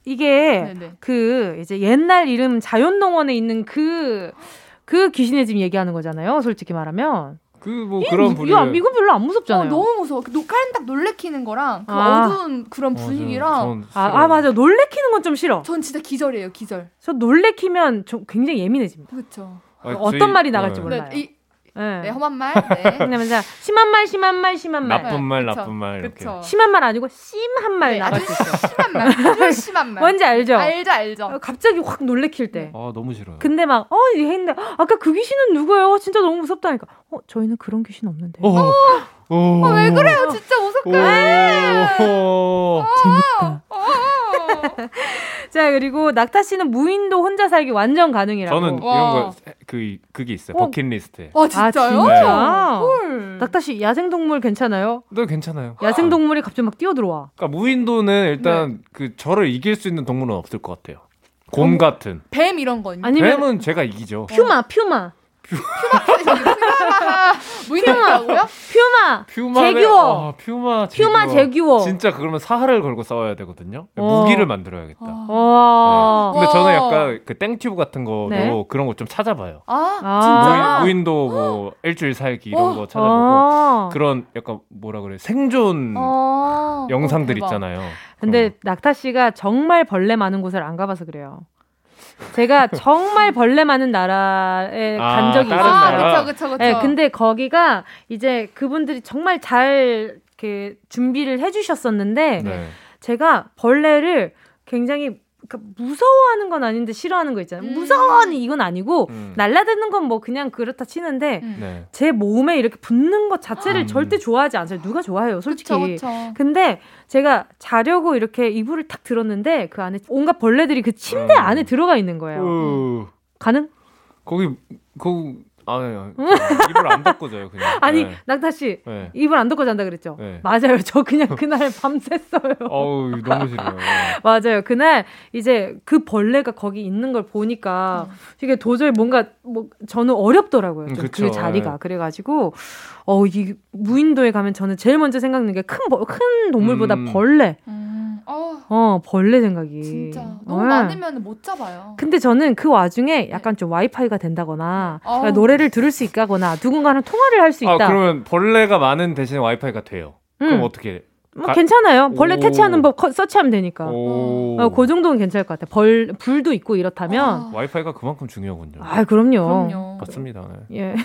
Speaker 1: 이게
Speaker 6: 네네.
Speaker 1: 그 이제 옛날 이름 자연농원에 있는 그. 그 귀신의 집 얘기하는 거잖아요. 솔직히 말하면. 그뭐이
Speaker 5: 그런
Speaker 1: 이거, 이거 별로 안
Speaker 6: 어,
Speaker 1: 무섭잖아요.
Speaker 6: 너무 무서워. 그 노, 깔딱 놀래키는 거랑 그
Speaker 1: 아.
Speaker 6: 어두운 그런 분위기랑
Speaker 1: 아, 아 맞아. 놀래키는 건 좀 싫어.
Speaker 6: 전 진짜 기절이에요. 기절.
Speaker 1: 저 놀래키면 좀 굉장히 예민해집니다.
Speaker 6: 그렇죠.
Speaker 1: 어떤 말이 나갈지 몰라요.
Speaker 6: 네, 이,
Speaker 1: 네.
Speaker 6: 네, 험한 말. 네. [laughs]
Speaker 1: 자 심한 말, 심한 말, 심한 말.
Speaker 5: 나쁜 말,
Speaker 6: 그쵸.
Speaker 5: 나쁜 말 이렇게.
Speaker 6: 그쵸.
Speaker 1: 심한 말 아니고 심한 말
Speaker 6: 네,
Speaker 1: 나갈
Speaker 6: 아주
Speaker 1: 수 있어요.
Speaker 6: 심한 말. 아주 심한 말.
Speaker 1: 뭔지 알죠?
Speaker 6: 알죠, 알죠.
Speaker 1: 어, 갑자기 확 놀래킬 때.
Speaker 5: 아 너무 싫어요.
Speaker 1: 근데 막, 어, 이게 했는데, 아까 그 귀신은 누구예요? 진짜 너무 무섭다니까. 어, 저희는 그런 귀신 없는데.
Speaker 5: 어, 어,
Speaker 6: 왜 그래요? 진짜 무섭게.
Speaker 5: 오.
Speaker 1: 재밌다.
Speaker 6: 어.
Speaker 1: 자, 그리고 낙타 씨는 무인도 혼자 살기 완전 가능이라고.
Speaker 5: 저는
Speaker 6: 와.
Speaker 5: 이런 거그 그게 있어요.
Speaker 1: 어.
Speaker 5: 버킷리스트에.
Speaker 6: 와,
Speaker 1: 아,
Speaker 6: 진짜요?
Speaker 1: 진짜?
Speaker 6: 헐.
Speaker 1: 낙타 씨, 야생동물 괜찮아요?
Speaker 5: 너 괜찮아요.
Speaker 1: 야생동물이 갑자기 막 뛰어들어와.
Speaker 5: 그러니까 무인도는 일단 그 저를 이길 수 있는 동물은 없을 것 같아요. 곰 같은.
Speaker 6: 뱀 이런 거요.
Speaker 1: 아니면
Speaker 5: 뱀은 제가 이기죠.
Speaker 1: 퓨마, 퓨마.
Speaker 6: 무인도라고요?
Speaker 1: 퓨마.
Speaker 5: 퓨마
Speaker 1: 제규어.
Speaker 5: 아, 퓨마 제규어.
Speaker 1: 퓨마 제규어.
Speaker 5: 진짜 그러면 사활을 걸고 싸워야 되거든요.
Speaker 1: 어.
Speaker 5: 무기를 만들어야겠다.
Speaker 1: 와.
Speaker 5: 네. 근데 저는
Speaker 6: 와.
Speaker 5: 약간 그 땡튜브 같은 거로
Speaker 1: 네.
Speaker 5: 그런 거 좀 찾아봐요.
Speaker 6: 아,
Speaker 1: 아.
Speaker 6: 진짜?
Speaker 5: 무인, 도 뭐 일주일 살기 이런
Speaker 6: 어.
Speaker 5: 거 찾아보고
Speaker 1: 아.
Speaker 5: 그런 약간 뭐라 그래 생존
Speaker 6: 어.
Speaker 5: 영상들
Speaker 6: 어.
Speaker 5: 있잖아요.
Speaker 1: 근데 낙타 씨가 정말 벌레 많은 곳을 안 가봐서 그래요. 제가 정말 벌레 많은 나라에
Speaker 5: 아,
Speaker 1: 간 적이 있어요.
Speaker 6: 아,
Speaker 5: 나라.
Speaker 6: 그쵸, 그쵸, 그쵸.
Speaker 1: 네, 근데 거기가 이제 그분들이 정말 잘 이렇게 준비를 해주셨었는데
Speaker 5: 네.
Speaker 1: 제가 벌레를 굉장히 그러니까 무서워하는 건 아닌데 싫어하는 거 있잖아요.
Speaker 6: 음.
Speaker 1: 무서워하는 이건 아니고
Speaker 5: 음.
Speaker 1: 날라드는 건 뭐 그냥 그렇다 치는데
Speaker 6: 음.
Speaker 5: 네.
Speaker 1: 제 몸에 이렇게 붙는 것 자체를
Speaker 5: 음.
Speaker 1: 절대 좋아하지 않아요. 누가 좋아해요, 솔직히.
Speaker 6: 그쵸, 그쵸.
Speaker 1: 근데 제가 자려고 이렇게 이불을 탁 들었는데 그 안에 온갖 벌레들이 그 침대
Speaker 5: 음.
Speaker 1: 안에 들어가 있는 거예요.
Speaker 5: 어,
Speaker 1: 가능?
Speaker 5: 거기 거 기아 네. 이불 안 덮고 자요 그냥. [laughs]
Speaker 1: 아니
Speaker 5: 네.
Speaker 1: 낙타 씨
Speaker 5: 네.
Speaker 1: 이불 안 덮고 잔다 그랬죠?
Speaker 5: 네.
Speaker 1: 맞아요. 저 그냥 그날 [laughs] 밤샜어요.
Speaker 5: 어우 너무 싫어요.
Speaker 1: 맞아요. 그날 이제 그 벌레가 거기 있는 걸 보니까 이게 도저히 뭔가 뭐 저는 어렵더라고요.
Speaker 5: 음,
Speaker 1: 좀
Speaker 5: 그쵸.
Speaker 1: 그 자리가
Speaker 5: 예.
Speaker 1: 그래가지고 어이 무인도에 가면 저는 제일 먼저 생각나는 게 큰 큰 동물보다
Speaker 5: 음.
Speaker 1: 벌레.
Speaker 6: 음, 어,
Speaker 1: 어 벌레 생각이.
Speaker 6: 진짜. 너무
Speaker 1: 예.
Speaker 6: 많으면 못 잡아요.
Speaker 1: 근데 저는 그 와중에 약간 좀 와이파이가 된다거나
Speaker 6: 어우.
Speaker 1: 그러니까 노래를 들을 수 있다거나 누군가랑 통화를
Speaker 5: 할수아
Speaker 1: 있다.
Speaker 5: 그러면 벌레가 많은 대신에 와이파이가 돼요. 그럼
Speaker 1: 음.
Speaker 5: 어떻게?
Speaker 1: 뭐
Speaker 5: 가-
Speaker 1: 괜찮아요. 벌레
Speaker 5: 오.
Speaker 1: 퇴치하는 법 커- 서치하면 되니까.
Speaker 5: 오.
Speaker 1: 어, 그 정도는 괜찮을 것 같아. 벌 불도 있고 이렇다면.
Speaker 6: 아,
Speaker 5: 와이파이가 그만큼 중요하군요.
Speaker 1: 아, 그럼요.
Speaker 6: 그럼요.
Speaker 5: 맞습니다. 네.
Speaker 1: 예.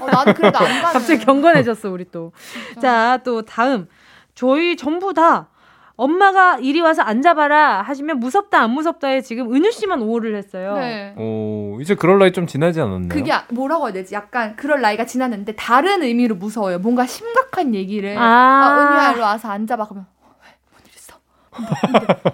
Speaker 6: 어, 나는 그래도 안 가는. [laughs]
Speaker 1: 갑자기 경건해졌어, 우리 또. 자, 또 다음. 저희 전부 다 엄마가 이리 와서 앉아봐라 하시면 무섭다, 안 무섭다에 지금 은유 씨만 오를 했어요.
Speaker 6: 네.
Speaker 5: 오 이제 그럴 나이 좀 지나지 않았나요?
Speaker 6: 그게 아- 뭐라고 해야 되지? 약간 그럴 나이가 지났는데 다른 의미로 무서워요. 뭔가 심각한 얘기를.
Speaker 1: 아.
Speaker 6: 아, 은유야 일로 와서 앉아봐. 그러면 왜뭔 일 있어?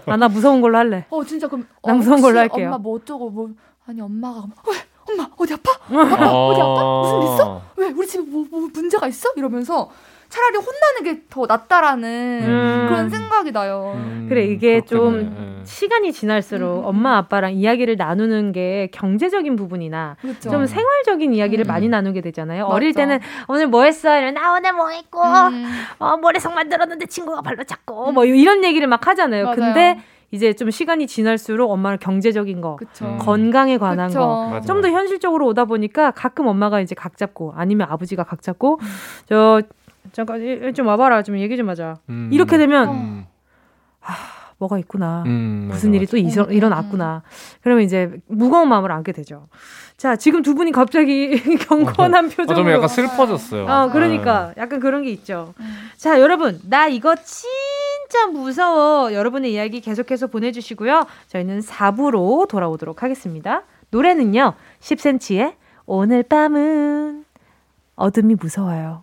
Speaker 1: 아, 나 무서운 걸로 할래.
Speaker 6: 어 진짜 그럼
Speaker 1: 난
Speaker 6: 어,
Speaker 1: 무서운 걸로 할게요.
Speaker 6: 엄마 뭐 어쩌고 뭐 아니 엄마가 그러면 왜 엄마 어디 아파? [laughs]
Speaker 5: 아.
Speaker 6: 어디 아파? 무슨 일 있어? 왜 우리 집에 뭐, 뭐 문제가 있어? 이러면서 차라리 혼나는 게 더 낫다라는
Speaker 1: 음.
Speaker 6: 그런 생각이 나요.
Speaker 5: 음,
Speaker 1: 그래, 이게
Speaker 5: 그렇겠네.
Speaker 1: 좀 시간이 지날수록
Speaker 6: 음.
Speaker 1: 엄마, 아빠랑 이야기를 나누는 게 경제적인 부분이나
Speaker 6: 그렇죠.
Speaker 1: 좀 생활적인 이야기를
Speaker 6: 음.
Speaker 1: 많이 나누게 되잖아요.
Speaker 6: 맞아.
Speaker 1: 어릴 때는 오늘 뭐 했어? 이러면 나 오늘 뭐 했고,
Speaker 6: 음.
Speaker 1: 어, 모래성 만들었는데 친구가 발로 찼고, 뭐 이런 얘기를 막 하잖아요.
Speaker 6: 맞아요.
Speaker 1: 근데 이제 좀 시간이 지날수록 엄마는 경제적인 거,
Speaker 6: 그쵸.
Speaker 5: 음.
Speaker 1: 건강에 관한
Speaker 6: 그쵸.
Speaker 1: 거. 좀 더 현실적으로 오다 보니까 가끔 엄마가 이제 각 잡고 아니면 아버지가 각 잡고
Speaker 6: 음.
Speaker 1: 저 잠깐 이- 좀 와봐라 좀 얘기 좀 하자.
Speaker 5: 음.
Speaker 1: 이렇게 되면
Speaker 5: 음.
Speaker 1: 뭐가 있구나.
Speaker 5: 음,
Speaker 1: 무슨
Speaker 5: 맞아,
Speaker 1: 일이
Speaker 5: 맞아.
Speaker 1: 또 일어,
Speaker 6: 음,
Speaker 1: 일어났구나. 그러면 이제 무거운 마음을 안게 되죠. 자, 지금 두 분이 갑자기 [laughs] 경건한
Speaker 5: 아,
Speaker 1: 표정으로.
Speaker 5: 좀 약간 슬퍼졌어요.
Speaker 1: 어, 그러니까 약간 그런 게 있죠. 자, 여러분, 나 이거 진짜 무서워. 여러분의 이야기 계속해서 보내주시고요. 저희는 4부로 돌아오도록 하겠습니다. 노래는요, 10cm의 오늘 밤은 어둠이 무서워요.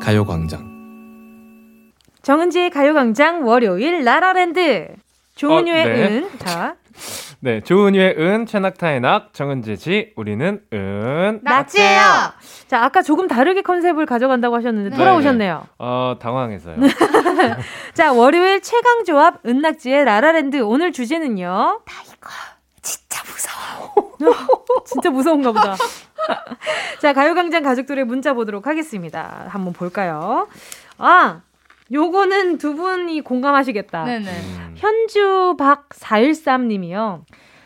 Speaker 7: 가요광장.
Speaker 1: 정은지의 가요광장 월요일 라라랜드. 조은유의
Speaker 5: 어, 네.
Speaker 1: 은. 자, [laughs]
Speaker 5: 네, 조은유의 은, 최낙타의 낙, 정은지 지, 우리는 은.
Speaker 6: 낙지예요.
Speaker 1: 자, 아까 조금 다르게 컨셉을 가져간다고 하셨는데
Speaker 6: 네.
Speaker 1: 돌아오셨네요.
Speaker 5: 어, 당황해서요. [laughs]
Speaker 1: 자, 월요일 최강 조합 은낙지의 라라랜드 오늘 주제는요.
Speaker 6: 진짜 무서워. [laughs]
Speaker 1: 진짜 무서운가 보다. 자, 가요광장 가족들의 문자 보도록 하겠습니다. 한번 볼까요? 아, 요거는 두 분이 공감하시겠다.
Speaker 6: 네네.
Speaker 5: 음.
Speaker 1: 현주 박413 님이요.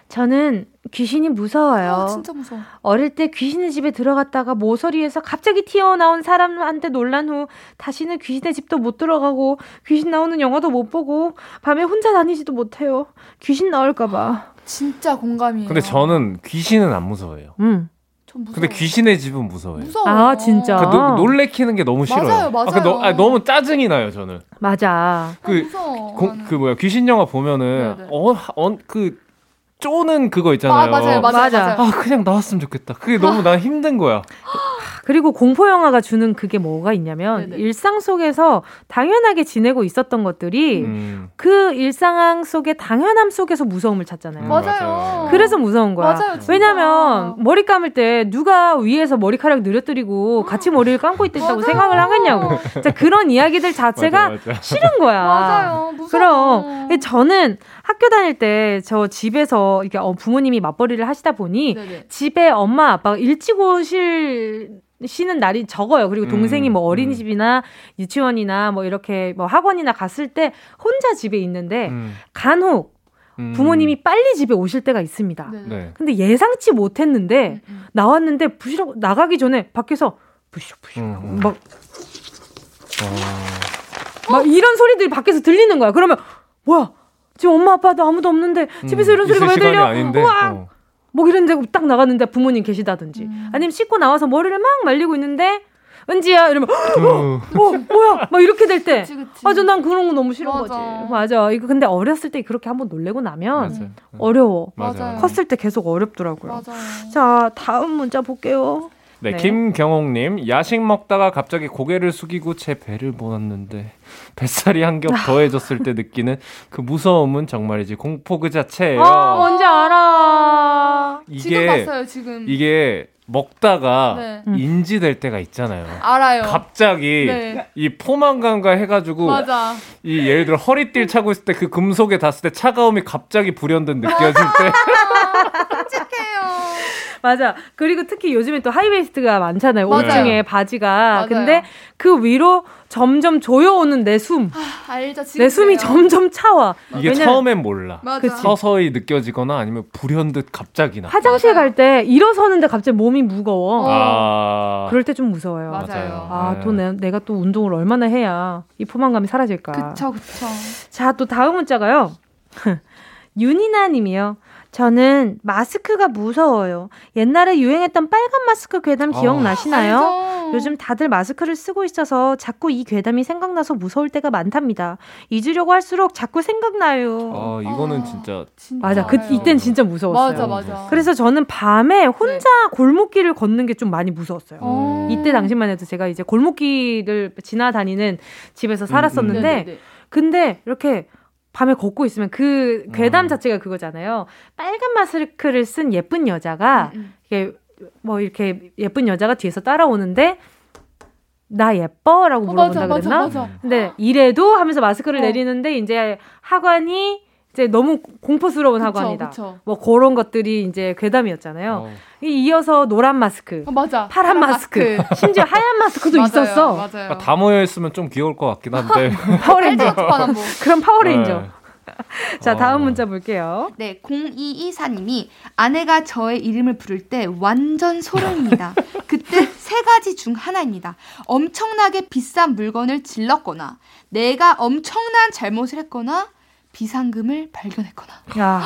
Speaker 1: 저는 귀신이 무서워요.
Speaker 6: 아, 진짜 무서워.
Speaker 1: 어릴 때 귀신의 집에 들어갔다가 모서리에서 갑자기 튀어나온 사람한테 놀란 후 다시는 귀신의 집도 못 들어가고 귀신 나오는 영화도 못 보고 밤에 혼자 다니지도 못해요. 귀신 나올까 봐.
Speaker 6: 진짜 공감이에요.
Speaker 5: 근데 저는 귀신은 안 무서워해요.
Speaker 1: 음.
Speaker 6: 전 무서워.
Speaker 5: 근데 귀신의 집은 무서워요.
Speaker 6: 무서워.
Speaker 1: 아, 진짜?
Speaker 5: 그 노, 놀래키는 게 너무 싫어요.
Speaker 6: 맞아요, 맞아요.
Speaker 5: 아, 그 너, 아, 너무 짜증이 나요, 저는.
Speaker 1: 맞아.
Speaker 6: 아,
Speaker 5: 그,
Speaker 6: 무서워.
Speaker 5: 공-
Speaker 6: 나는.
Speaker 5: 그 뭐야, 귀신 영화 보면은,
Speaker 6: 네네.
Speaker 5: 어, 어, 그, 쪼는 그거 있잖아요.
Speaker 6: 아, 맞아요, 맞아요,
Speaker 1: 맞아.
Speaker 6: 맞아요.
Speaker 5: 아, 그냥 나왔으면 좋겠다. 그게 너무 난 힘든 거야.
Speaker 1: 그리고 공포 영화가 주는 그게 뭐가 있냐면
Speaker 6: 네네.
Speaker 1: 일상 속에서 당연하게 지내고 있었던 것들이
Speaker 5: 음.
Speaker 1: 그 일상 속의 당연함 속에서 무서움을 찾잖아요.
Speaker 5: 음,
Speaker 6: 맞아요.
Speaker 1: 그래서 무서운 거야.
Speaker 6: 맞아요.
Speaker 1: 왜냐면 머리 감을 때 누가 위에서 머리카락 늘어뜨리고 같이 머리를 감고 있다고. 생각을 하겠냐고. 진짜 그런 이야기들 자체가 [laughs]
Speaker 5: 맞아, 맞아.
Speaker 1: 싫은 거야.
Speaker 6: 맞아요. 무서워.
Speaker 1: 그럼 저는 학교 다닐 때 저 집에서 이렇게 어, 부모님이 맞벌이를 하시다 보니
Speaker 6: 네네.
Speaker 1: 집에 엄마 아빠가 일찍 오실 쉬는 날이 적어요. 그리고 동생이
Speaker 5: 음,
Speaker 1: 뭐 어린이집이나 유치원이나 뭐 이렇게 뭐 학원이나 갔을 때 혼자 집에 있는데
Speaker 5: 음.
Speaker 1: 간혹
Speaker 5: 음.
Speaker 1: 부모님이 빨리 집에 오실 때가 있습니다.
Speaker 6: 네네.
Speaker 5: 네.
Speaker 1: 근데 예상치 못했는데
Speaker 6: 음, 음.
Speaker 1: 나왔는데 부시럭 나가기 전에 밖에서 부시럭 부시럭
Speaker 5: 음, 음.
Speaker 1: 막,
Speaker 5: 어.
Speaker 1: 막 이런 소리들이 밖에서 들리는 거야. 그러면 뭐야? 지금 엄마 아빠도 아무도 없는데 집에서
Speaker 5: 음,
Speaker 1: 이런 소리가 왜 들려?
Speaker 5: 아닌데.
Speaker 1: 우와!
Speaker 5: 어.
Speaker 1: 뭐 이런데 딱 나갔는데 부모님 계시다든지
Speaker 6: 음.
Speaker 1: 아니면 씻고 나와서 머리를 막 말리고 있는데 은지야 이러면
Speaker 5: 어.
Speaker 1: 뭐 뭐야 막 이렇게 될 때. 맞아 난 그런 거 너무 싫은
Speaker 6: 맞아.
Speaker 1: 거지 맞아 이거 근데 어렸을 때 그렇게 한번 놀래고 나면
Speaker 5: 맞아요.
Speaker 1: 어려워
Speaker 6: 맞아요.
Speaker 1: 컸을 때 계속 어렵더라고요
Speaker 6: 맞아요.
Speaker 1: 자 다음 문자 볼게요
Speaker 5: 네,
Speaker 1: 네.
Speaker 5: 김경옥님 야식 먹다가 갑자기 고개를 숙이고 제 배를 보았는데 뱃살이 한 겹 더해졌을 때 느끼는 그 무서움은 정말이지 공포 그 자체예요.
Speaker 1: 아 뭔지 알아
Speaker 6: 지금
Speaker 5: 이게
Speaker 6: 봤어요, 지금.
Speaker 5: 이게 먹다가
Speaker 6: 네.
Speaker 1: 음.
Speaker 5: 인지될 때가 있잖아요.
Speaker 6: 알아요.
Speaker 5: 갑자기
Speaker 6: 네.
Speaker 5: 이 포만감과 해가지고
Speaker 6: 맞아.
Speaker 5: 이 예를 들어 허리띠를 차고 있을 때 그 금속에 닿았을 때 차가움이 갑자기 불현듯 느껴질 때 [laughs]
Speaker 6: 끔찍해요.
Speaker 1: 맞아 그리고 특히 요즘에 또 high waist가 많잖아요 옷
Speaker 6: 맞아요.
Speaker 1: 중에 바지가
Speaker 6: 맞아요.
Speaker 1: 근데 그 위로 점점 조여오는 내숨내
Speaker 6: 아, 알죠, 지금.
Speaker 1: 숨이. 점점 차와
Speaker 5: 이게
Speaker 1: 왜냐면
Speaker 5: 처음엔 몰라.
Speaker 6: 맞아.
Speaker 5: 서서히 느껴지거나 아니면 불현듯 갑자기 나.
Speaker 1: 화장실. 갈 때 일어서는데 갑자기 몸이 무거워.
Speaker 6: 어.
Speaker 5: 아.
Speaker 1: 그럴 때 좀 무서워요.
Speaker 6: 맞아요.
Speaker 1: 아,
Speaker 5: 네.
Speaker 1: 또 내, 내가 또 운동을 얼마나 해야 이 포만감이 사라질까.
Speaker 6: 그쵸, 그쵸.
Speaker 1: 자, 또 다음 문자가요. [laughs] 윤이나 님이요. 저는 마스크가 무서워요. 옛날에 유행했던 빨간 마스크 괴담
Speaker 5: 아.
Speaker 1: 기억나시나요?
Speaker 6: 알죠.
Speaker 1: 요즘 다들 마스크를 쓰고 있어서 자꾸 이 괴담이 생각나서 무서울 때가 많답니다. 잊으려고 할수록 자꾸 생각나요.
Speaker 5: 아, 이거는
Speaker 6: 아.
Speaker 5: 진짜
Speaker 6: 진짜
Speaker 1: 맞아. 그. 이땐 진짜 무서웠어요.
Speaker 6: 맞아, 맞아.
Speaker 1: 그래서 저는 밤에 혼자 골목길을 걷는 게 좀 많이 무서웠어요.
Speaker 6: 어.
Speaker 1: 이때 당시만 해도 제가 이제 골목길을 지나다니는 집에서 살았었는데,
Speaker 6: 네네네.
Speaker 1: 근데 이렇게 밤에 걷고 있으면 그 괴담
Speaker 5: 음.
Speaker 1: 자체가 그거잖아요. 빨간 마스크를 쓴 예쁜 여자가
Speaker 6: 음, 음.
Speaker 1: 이게 뭐 이렇게 예쁜 여자가 뒤에서 따라오는데 나 예뻐라고
Speaker 6: 어,
Speaker 1: 물어본다
Speaker 6: 맞아,
Speaker 1: 그랬나?
Speaker 6: 맞아, 맞아.
Speaker 1: 근데 이래도 하면서 마스크를
Speaker 6: 어.
Speaker 1: 내리는데 이제 하관이 이제 너무 공포스러운
Speaker 6: 그쵸. 그쵸.
Speaker 1: 뭐 그런 것들이 이제 괴담이었잖아요.
Speaker 5: 어.
Speaker 1: 이- 이어서 노란 마스크,
Speaker 6: 어, 맞아.
Speaker 1: 파란 마스크, 심지어 하얀 마스크도
Speaker 6: 맞아요,
Speaker 1: 있었어.
Speaker 6: 맞아요.
Speaker 5: 그러니까 다 모여 있으면 좀 귀여울 것 같긴 한데. [laughs]
Speaker 1: 파워레인저.
Speaker 6: 헬조파남보. [laughs]
Speaker 1: 그럼 파워레인저.
Speaker 5: 네. [laughs]
Speaker 1: 자, 다음
Speaker 5: 어.
Speaker 1: 문자 볼게요.
Speaker 6: 네, 0224님이 아내가 저의 이름을 부를 때 완전 소름입니다. 그때 세 가지 중 하나입니다. 엄청나게 비싼 물건을 질렀거나, 내가 엄청난 잘못을 했거나, 비상금을 발견했거나.
Speaker 1: 야,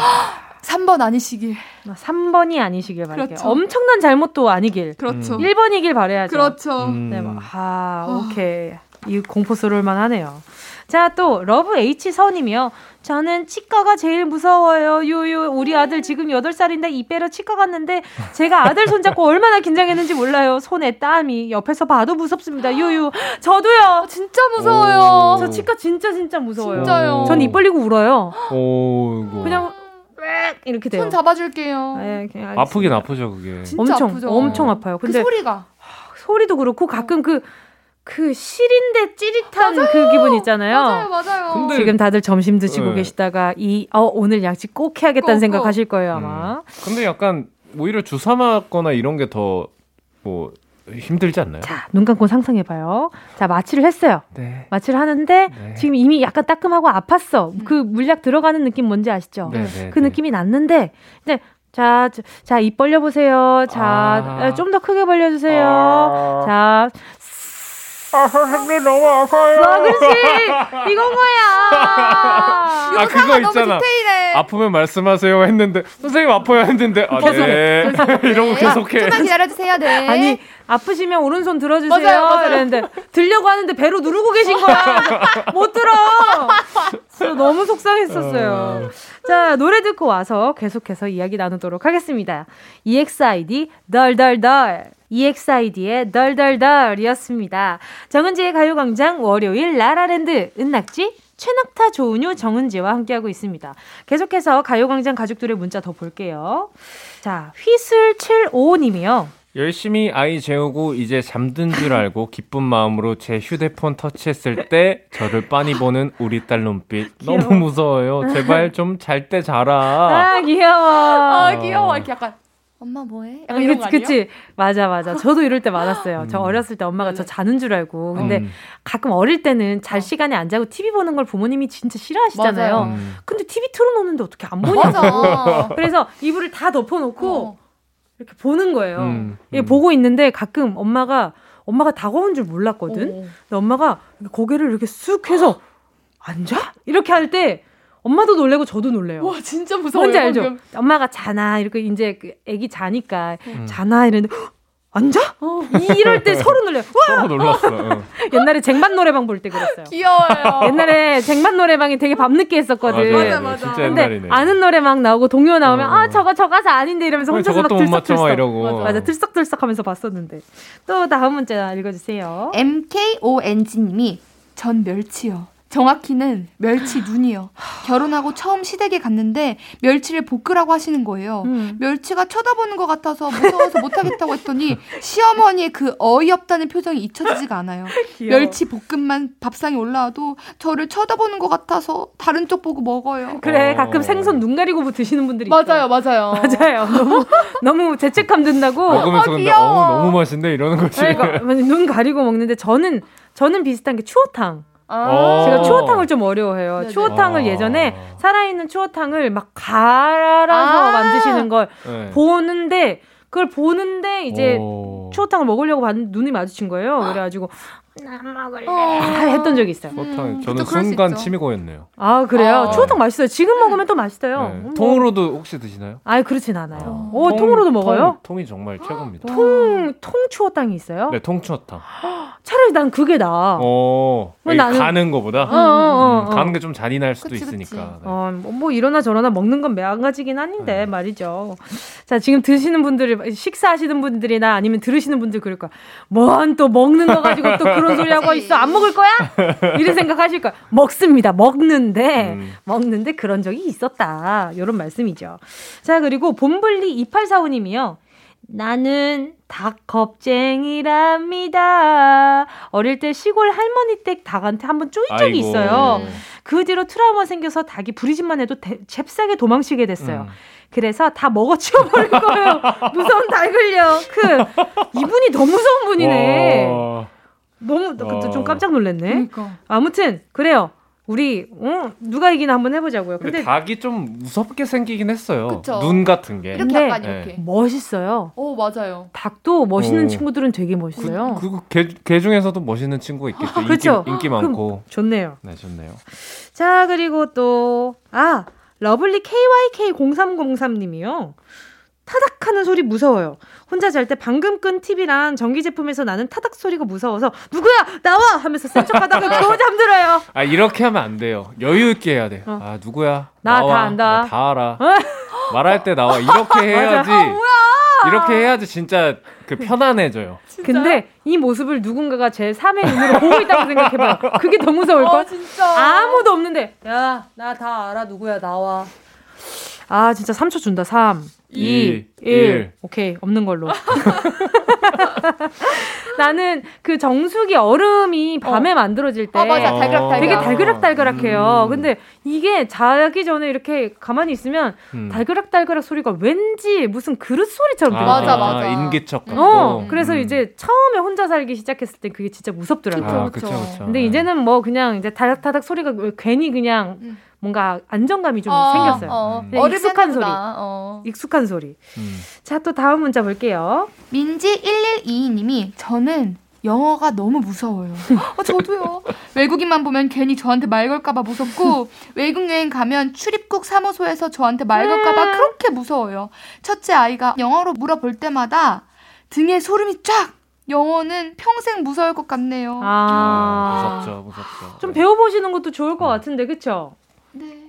Speaker 6: 3번 아니시길.
Speaker 1: 3번이 아니시길 바랄게요.
Speaker 6: 그렇죠.
Speaker 1: 엄청난 잘못도 아니길.
Speaker 6: 그렇죠.
Speaker 5: 음.
Speaker 1: 1번이길 바래야죠.
Speaker 6: 그렇죠.
Speaker 5: 음.
Speaker 1: 네, 뭐, 아, 오케이. 이 공포스러울 만 하네요. 자, 또, 러브 H 서님이요. 저는 치과가 제일 무서워요. 유유, 우리 아들 지금 8살인데 이 빼러 치과 갔는데 제가 아들 손잡고 얼마나 긴장했는지 몰라요. 손에 땀이. 옆에서 봐도 무섭습니다. 유유. 저도요.
Speaker 6: 아, 진짜 무서워요.
Speaker 5: 오.
Speaker 1: 저 치과 진짜 진짜 무서워요.
Speaker 6: 진짜요.
Speaker 1: 전 입 벌리고 울어요.
Speaker 5: 오, 이거.
Speaker 1: 그냥, 웩 이렇게 돼요.
Speaker 6: 손 잡아줄게요.
Speaker 1: 네.
Speaker 5: 아프긴 아프죠, 그게.
Speaker 6: 진짜
Speaker 1: 엄청,
Speaker 6: 아프죠.
Speaker 1: 엄청 아파요.
Speaker 6: 그
Speaker 1: 근데
Speaker 6: 소리가.
Speaker 1: 소리도 그렇고 가끔 그, 그 시린데 찌릿한 그 기분 있잖아요.
Speaker 6: 맞아요, 맞아요.
Speaker 5: 근데-
Speaker 1: 지금 다들 점심 드시고
Speaker 5: 네.
Speaker 1: 계시다가 이 어, 오늘 양식 꼭 해야겠다는
Speaker 6: 꼭,
Speaker 1: 생각
Speaker 6: 꼭.
Speaker 1: 하실 거예요 아마.
Speaker 5: 음. 근데 약간 오히려 주사 맞거나 이런 게 더 뭐 힘들지 않나요?
Speaker 1: 자, 눈 감고 상상해봐요. 자, 마취를 했어요.
Speaker 5: 네.
Speaker 1: 마취를 하는데
Speaker 5: 네.
Speaker 1: 지금 이미 약간 따끔하고 아팠어. 그 물약 들어가는 느낌 뭔지 아시죠?
Speaker 5: 네, 네,
Speaker 1: 그
Speaker 5: 네.
Speaker 1: 느낌이 났는데, 근데 자, 자, 자, 입 벌려 보세요. 자,
Speaker 5: 아.
Speaker 1: 좀더 크게 벌려주세요.
Speaker 5: 아.
Speaker 1: 자,
Speaker 5: 아, 선생님 너무 아파요.
Speaker 1: 아, 그렇지. [laughs] 이건 거야.
Speaker 5: 아, 그거 있잖아.
Speaker 6: 디테일해.
Speaker 5: 아프면 말씀하세요 했는데 선생님 아파요 했는데 아,
Speaker 1: 계속,
Speaker 5: 네. [laughs] 이러고 계속해.
Speaker 6: 좀만 기다려주세요, 네.
Speaker 1: 아니 아프시면 오른손 들어주세요.
Speaker 6: 맞아요, 맞아요.
Speaker 1: 이랬는데 들려고 하는데 배로 누르고 계신 거야. [laughs] 못 들어. 너무 속상했었어요. 자, 노래 듣고 와서 계속해서 이야기 나누도록 하겠습니다. EXID 덜덜덜. EXID의 덜덜덜이었습니다. 정은지의 가요광장 월요일 라라랜드 은낙지 최낙타 조은유 정은지와 함께하고 있습니다. 계속해서 가요광장 가족들의 문자 더 볼게요. 자 휘슬 75님이요.
Speaker 5: 열심히 아이 재우고 이제 잠든 줄 알고 기쁜 마음으로 제 휴대폰 터치했을 때 저를 빤히 보는 우리 딸 눈빛 너무 무서워요. 제발 좀 잘 때 자라.
Speaker 1: 아 귀여워.
Speaker 6: 아 귀여워 이렇게 약간 엄마 뭐해? 약간 이런 거
Speaker 1: 그치? 그치. 맞아, 맞아. 저도 이럴 때 많았어요. 저 어렸을 때 엄마가 저 자는 줄 알고. 근데
Speaker 5: 음.
Speaker 1: 가끔 어릴 때는 잘 시간에 안 자고 TV 보는 걸 부모님이 진짜 싫어하시잖아요.
Speaker 5: 음.
Speaker 1: 근데 TV 틀어놓는데 어떻게 안 보냐고. 그래서 이불을 다 덮어놓고
Speaker 6: 어.
Speaker 1: 이렇게 보는 거예요.
Speaker 5: 음,
Speaker 1: 이게
Speaker 5: 음.
Speaker 1: 보고 있는데 가끔 엄마가 엄마가 다가온 줄 몰랐거든.
Speaker 6: 어.
Speaker 1: 근데 엄마가 고개를 이렇게 쑥 해서 앉아? 이렇게 할 때 엄마도 놀래고 저도 놀래요.
Speaker 6: 와 진짜 무서워요.
Speaker 1: 뭔지 알죠?
Speaker 6: 방금.
Speaker 1: 엄마가 자나 이렇게 이제 그 애기 자니까
Speaker 5: 음.
Speaker 1: 자나 이랬는데 헉, 앉아?
Speaker 6: 어.
Speaker 1: 이럴 때 서로 놀래요. [laughs] 와!
Speaker 5: 너무 놀랐어. 응.
Speaker 1: 옛날에 쟁반 노래방 볼 때 그랬어요.
Speaker 6: 귀여워요.
Speaker 1: 옛날에 쟁반 노래방이 되게 밤늦게 했었거든.
Speaker 5: 맞아,
Speaker 6: 맞아.
Speaker 5: 진짜
Speaker 1: 근데
Speaker 5: 옛날이네.
Speaker 1: 아는 노래 막 나오고 동요 나오면
Speaker 5: 어.
Speaker 1: 아 저거 저 가사 아닌데 이러면서
Speaker 5: 왜
Speaker 1: 혼자서 막 들썩들썩
Speaker 5: 이러고.
Speaker 6: 맞아.
Speaker 1: 맞아 들썩들썩 하면서 봤었는데 또 다음 문자 읽어주세요.
Speaker 6: MKONG님이 전 멸치요. 정확히는 멸치 눈이요. 결혼하고 처음 시댁에 갔는데 멸치를 볶으라고 하시는 거예요.
Speaker 1: 음.
Speaker 6: 멸치가 쳐다보는 것 같아서 무서워서 못하겠다고 했더니 시어머니의 그 어이없다는 표정이 잊혀지지가 않아요. [laughs] 멸치 볶음만 밥상에 올라와도 저를 쳐다보는 것 같아서 다른 쪽 보고 먹어요.
Speaker 1: 그래
Speaker 5: 어.
Speaker 1: 가끔 생선 눈 가리고 드시는 분들이
Speaker 6: 맞아요,
Speaker 1: 있어요.
Speaker 6: 맞아요. [laughs]
Speaker 1: 맞아요. 너무 너무 죄책감 든다고.
Speaker 5: 먹으면서 근데
Speaker 6: 귀여워.
Speaker 5: 어 너무 맛있네 이러는 거지.
Speaker 1: 그러니까 눈 가리고 먹는데 저는 저는 비슷한 게 추어탕.
Speaker 5: 어.
Speaker 1: 제가 추어탕을 좀 어려워해요.
Speaker 6: 네네.
Speaker 1: 추어탕을
Speaker 5: 아.
Speaker 1: 예전에 살아있는 추어탕을 막 갈아서
Speaker 6: 아.
Speaker 1: 만드시는 걸
Speaker 5: 네.
Speaker 1: 보는데 그걸 보는데 이제
Speaker 5: 오.
Speaker 1: 추어탕을 먹으려고 봤는데 눈이 마주친 거예요. [gasps] 그래가지고 나 먹을래
Speaker 6: 어.
Speaker 1: 했던 적이 있어요.
Speaker 5: 추어탕
Speaker 6: 음,
Speaker 5: 저는 순간. 침이 고였네요.
Speaker 1: 아 그래요?
Speaker 6: 어.
Speaker 1: 추어탕 맛있어요. 지금 먹으면 또 맛있어요.
Speaker 5: 네.
Speaker 1: 뭐.
Speaker 5: 통으로도 혹시 드시나요?
Speaker 1: 아예 그렇진 않아요.
Speaker 5: 어.
Speaker 1: 오
Speaker 5: 통-
Speaker 1: 통으로도
Speaker 5: 통-
Speaker 1: 먹어요?
Speaker 5: 통 이 정말 최고입니다.
Speaker 1: 통, 통 추어탕이 있어요?
Speaker 5: 네, 통추어탕. [gasps]
Speaker 1: 차라리 난 그게 나아.
Speaker 5: 어,
Speaker 1: 왜
Speaker 5: 여기
Speaker 1: 나는-
Speaker 5: 가는 거보다
Speaker 1: 어, 어, 어,
Speaker 5: 음,
Speaker 1: 어.
Speaker 5: 가는 게 좀 잔인할 수도
Speaker 6: 그치.
Speaker 5: 있으니까. 네.
Speaker 1: 어, 뭐, 뭐 이러나 저러나 먹는 건 매한가지긴 한데
Speaker 5: 네.
Speaker 1: 말이죠. 자, 지금 드시는 분들, 식사하시는 분들이나 아니면 들으시는 분들 그럴 거야. 뭔 또 먹는 거 가지고 또 그런 소리 하고 있어. 안 먹을 거야? 이런 생각하실 거야. 먹습니다. 먹는데,
Speaker 5: 음.
Speaker 1: 먹는데 그런 적이 있었다. 이런 말씀이죠. 자, 그리고 봄블리 2845님이요. 나는 닭 겁쟁이랍니다. 어릴 때 시골 할머니 댁 닭한테 한번 쪼인 적이
Speaker 5: 아이고.
Speaker 1: 있어요. 그 뒤로 트라우마 생겨서 닭이 부리집만 해도 대- 잽싸게 도망치게 됐어요.
Speaker 5: 음.
Speaker 1: 그래서 다 먹어 치워버릴 거예요. 무서운 닭을요. 그 이분이 더 무서운 분이네.
Speaker 5: 와.
Speaker 1: 너무 그- 좀
Speaker 5: 와.
Speaker 1: 깜짝 놀랐네.
Speaker 6: 그러니까.
Speaker 1: 아무튼 그래요. 우리 어, 누가 이기나 한번 해보자고요.
Speaker 5: 근데
Speaker 1: 근데
Speaker 5: 닭이 좀 무섭게 생기긴 했어요.
Speaker 6: 그쵸.
Speaker 5: 눈 같은 게.
Speaker 6: 이렇게
Speaker 1: 근데-
Speaker 6: 약간
Speaker 5: 네.
Speaker 6: 이렇게.
Speaker 1: 멋있어요.
Speaker 6: 오 맞아요.
Speaker 1: 닭도 멋있는
Speaker 5: 어.
Speaker 1: 친구들은 되게 멋있어요.
Speaker 5: 그, 그리고 개, 개 중에서도 멋있는 친구가 있겠죠. 인기,
Speaker 1: 그쵸.
Speaker 5: 인기
Speaker 1: 그럼-
Speaker 5: 많고.
Speaker 1: 좋네요.
Speaker 5: 네, 좋네요.
Speaker 1: 자, 그리고 또, 아, 러블리 KYK0303님이요. 타닥하는 소리 무서워요. 혼자 잘 때 방금 끈 TV랑 전기 제품에서 나는 타닥 소리가 무서워서 누구야 나와 하면서 센척하다가 [laughs] 겨우 잠들어요.
Speaker 5: 아, 이렇게 하면 안 돼요. 여유 있게 해야 돼.
Speaker 1: 어.
Speaker 5: 아, 누구야?
Speaker 1: 나
Speaker 5: 나와.
Speaker 1: 다 안다.
Speaker 5: 나 다 알아. 말할 때 나와. 이렇게 [laughs] 해야지. 이렇게 해야지 진짜 그 편안해져요. [laughs]
Speaker 1: 근데 이 모습을 누군가가 제 3의 눈으로 보고 있다고 생각해봐요. 그게 더 무서울 걸?
Speaker 6: 어 진짜.
Speaker 1: 아무도 없는데 야 나 다 알아 누구야 나와. 아 진짜 3초 준다. 3, 2,
Speaker 5: 이,
Speaker 1: 1.
Speaker 5: 일.
Speaker 1: 오케이 없는 걸로. [laughs] 나는 그 정수기 얼음이 밤에 만들어질
Speaker 6: 때아 맞아 달그락달그락.
Speaker 1: 되게
Speaker 5: 아.
Speaker 1: 달그락달그락해요.
Speaker 5: 음.
Speaker 1: 근데 이게 자기 전에 이렇게 가만히 있으면
Speaker 5: 음.
Speaker 1: 달그락달그락 소리가 왠지 무슨 그릇 소리처럼
Speaker 5: 아,
Speaker 1: 들려요.
Speaker 6: 맞아, 맞아.
Speaker 5: 인기척 같고.
Speaker 1: 어, 그래서
Speaker 5: 음.
Speaker 1: 이제 처음에 혼자 살기 시작했을 때 그게 진짜 무섭더라고요.
Speaker 5: 아,
Speaker 6: 그쵸,
Speaker 5: 그쵸.
Speaker 1: 근데 이제는 뭐 그냥 이제 타닥타닥 소리가 괜히 그냥
Speaker 6: 음.
Speaker 1: 뭔가 안정감이 좀
Speaker 6: 어,
Speaker 1: 생겼어요.
Speaker 6: 어.
Speaker 5: 음.
Speaker 6: 어릴
Speaker 1: 익숙한 소리.
Speaker 6: 나, 어.
Speaker 1: 익숙한 소리.
Speaker 5: 음.
Speaker 1: 자, 또 다음 문자 볼게요.
Speaker 6: 민지 1122님이 저는 영어가 너무 무서워요. [laughs] 어, 저도요. 외국인만 보면 괜히 저한테 말 걸까봐 무섭고 [laughs] 외국 여행 가면 출입국 사무소에서 저한테 말 걸까봐 그렇게 무서워요. 첫째 아이가 영어로 물어볼 때마다 등에 소름이 쫙. 영어는 평생 무서울 것 같네요.
Speaker 1: 아.
Speaker 5: 무섭죠, 무섭죠.
Speaker 1: 좀 배워보시는 것도 좋을 것 같은데, 그쵸?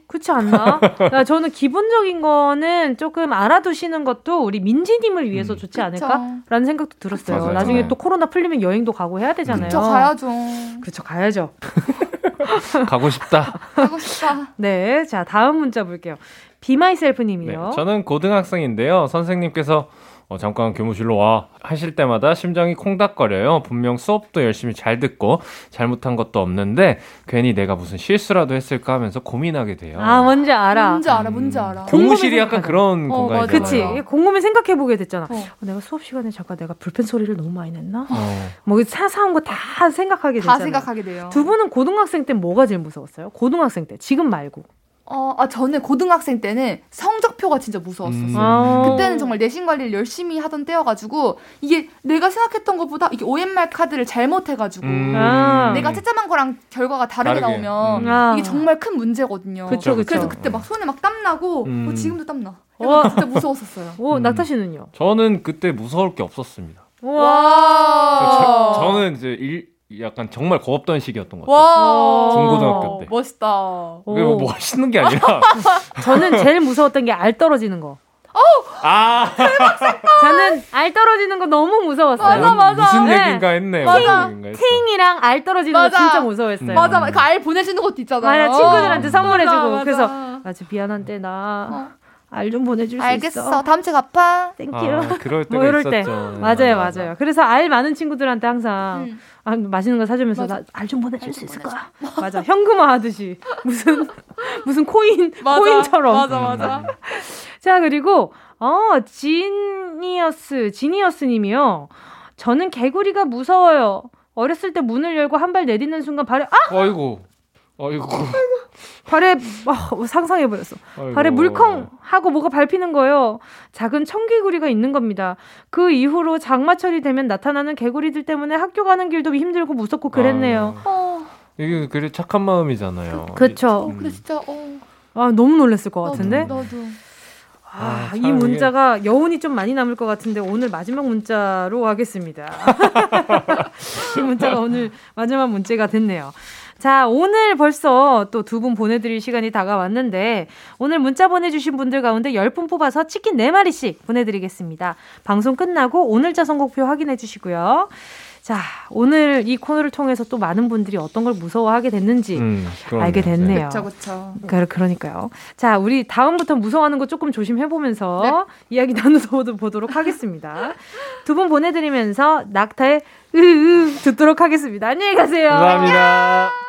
Speaker 1: 그렇지 않나? [laughs] 나 저는 기본적인 거는 조금 알아두시는 것도 우리 민지님을 위해서
Speaker 5: 음.
Speaker 1: 좋지
Speaker 6: 그쵸.
Speaker 1: 않을까라는 생각도 들었어요.
Speaker 5: 맞아요.
Speaker 1: 나중에
Speaker 5: 네.
Speaker 1: 또 코로나 풀리면 여행도 가고 해야 되잖아요.
Speaker 6: 저 가야죠.
Speaker 1: 그쵸, 가야죠. [laughs]
Speaker 5: 가고 싶다.
Speaker 6: 가고 싶다.
Speaker 1: 네, 자 다음 문자 볼게요. 비마이셀프
Speaker 5: 네,
Speaker 1: 님이요.
Speaker 5: 저는 고등학생인데요. 선생님께서 어, 잠깐 교무실로 와 하실 때마다 심장이 콩닥거려요. 분명 수업도 열심히 잘 듣고 잘못한 것도 없는데 괜히 내가 무슨 실수라도 했을까 하면서 고민하게 돼요.
Speaker 1: 아, 뭔지 알아.
Speaker 6: 뭔지 알아, 뭔지 알아.
Speaker 5: 교무실이
Speaker 1: 곰곰이
Speaker 5: 약간. 그런
Speaker 6: 어,
Speaker 5: 공간이잖아요.
Speaker 1: 그치. 곰곰이 생각해 보게 됐잖아.
Speaker 6: 어.
Speaker 1: 어, 내가 수업 시간에 잠깐 내가 불펜 소리를 너무 많이 냈나?
Speaker 5: 어.
Speaker 1: 뭐 사사한 거 다 생각하게
Speaker 6: 다
Speaker 1: 됐잖아요.
Speaker 6: 생각하게 돼요.
Speaker 1: 두 분은 고등학생 때 뭐가 제일 무서웠어요? 고등학생 때 지금 말고.
Speaker 6: 어, 아, 저는 고등학생 때는 성적표가 진짜 무서웠었어요.
Speaker 5: 음.
Speaker 1: 아.
Speaker 6: 그때는 정말 내신 관리를 열심히 하던 때여가지고 이게 내가 생각했던 것보다 이게 OMR 카드를 잘못해가지고
Speaker 5: 음.
Speaker 1: 아.
Speaker 6: 내가 채점한 거랑 결과가 다르게,
Speaker 5: 다르게.
Speaker 6: 나오면
Speaker 5: 음.
Speaker 1: 아.
Speaker 6: 이게 정말 큰 문제거든요.
Speaker 1: 그쵸, 그쵸.
Speaker 6: 래서 그때 막 손에 막 땀 나고
Speaker 5: 음.
Speaker 6: 어, 지금도 땀 나.
Speaker 1: 와.
Speaker 6: 약간 진짜 무서웠었어요.
Speaker 1: 오,
Speaker 5: 음.
Speaker 1: 낙타 씨는요?
Speaker 5: 저는 그때 무서울 게 없었습니다.
Speaker 1: 와.
Speaker 5: 저, 저는 이제 일, 약간 정말 겁없던 시기였던 것 같아요.
Speaker 6: 와.
Speaker 5: 중고등학교 때.
Speaker 6: 멋있다.
Speaker 5: 그게 뭐 멋있는 게 아니라 [laughs]
Speaker 1: 저는 제일 무서웠던 게 알 떨어지는 거.
Speaker 5: 아
Speaker 1: 저는 알 떨어지는 거 너무 무서웠어요.
Speaker 6: 맞아, 맞아.
Speaker 5: 무슨
Speaker 1: 네.
Speaker 5: 얘기인가 했네.
Speaker 6: 맞아.
Speaker 1: 팅이랑 알 떨어지는
Speaker 6: 맞아.
Speaker 1: 거 진짜 무서워했어요.
Speaker 5: 음.
Speaker 6: 맞아, 그 알 보내주는 것도 있잖아요.
Speaker 1: 맞아, 친구들한테 선물해주고.
Speaker 6: 맞아, 맞아.
Speaker 1: 그래서 맞아, 미안한데 나 알 좀 보내줄 수
Speaker 6: 알겠어.
Speaker 1: 있어.
Speaker 6: 다음 주에 갚아.
Speaker 1: thank you.
Speaker 5: 아, 그럴 때가
Speaker 1: 뭐 이럴 때.
Speaker 5: 있었죠.
Speaker 1: 맞아요, 맞아요. 그래서 알 많은 친구들한테 항상
Speaker 6: 음.
Speaker 1: 아, 맛있는 거 사주면서. 나 알 좀 보내줄
Speaker 6: 알수좀
Speaker 1: 있을까? [laughs] 맞아, 현금화 하듯이 무슨 [laughs] 무슨 코인 [laughs]
Speaker 6: 맞아.
Speaker 1: 코인처럼.
Speaker 6: 맞아, 맞아.
Speaker 1: 자 그리고 어 지니어스 지니어스님이요. 저는 개구리가 무서워요. 어렸을 때 문을 열고 한 발 내딛는 순간 발에 아
Speaker 5: 어이구. 어이구.
Speaker 1: 발에 어, 상상해 버렸어. 발에 물컹 하고 뭐가 밟히는 거예요. 작은 청개구리가 있는 겁니다. 그 이후로 장마철이 되면 나타나는 개구리들 때문에 학교 가는 길도 힘들고 무섭고 그랬네요.
Speaker 5: 아,
Speaker 6: 어,
Speaker 5: 이게 그래 착한 마음이잖아요.
Speaker 1: 그쵸.
Speaker 5: 음.
Speaker 6: 근데 진짜, 어.
Speaker 1: 아 너무 놀랐을 것
Speaker 6: 나도,
Speaker 1: 같은데.
Speaker 6: 나도.
Speaker 1: 아,
Speaker 5: 아, 이참
Speaker 1: 문자가 여운이 좀 많이 남을 것 같은데 오늘 마지막 문자로 하겠습니다. [laughs] 이 문자가 오늘 마지막 문제가 됐네요. 자, 오늘 벌써 또 두 분 보내드릴 시간이 다가왔는데, 오늘 문자 보내주신 분들 가운데 10분 뽑아서 치킨 4마리씩 보내드리겠습니다. 방송 끝나고 오늘자 선곡표 확인해 주시고요. 자, 오늘 이 코너를 통해서 또 많은 분들이 어떤 걸 무서워하게 됐는지
Speaker 5: 음.
Speaker 1: 알게 됐네요.
Speaker 6: 그쵸, 그쵸.
Speaker 1: 그, 그러니까요. 자, 우리 다음부터 무서워하는 거 조금 조심해보면서 이야기 [laughs] 나눠보도록 하겠습니다. 두 분 보내드리면서 낙타의 으으 듣도록 하겠습니다. 안녕히 가세요.
Speaker 5: 감사합니다.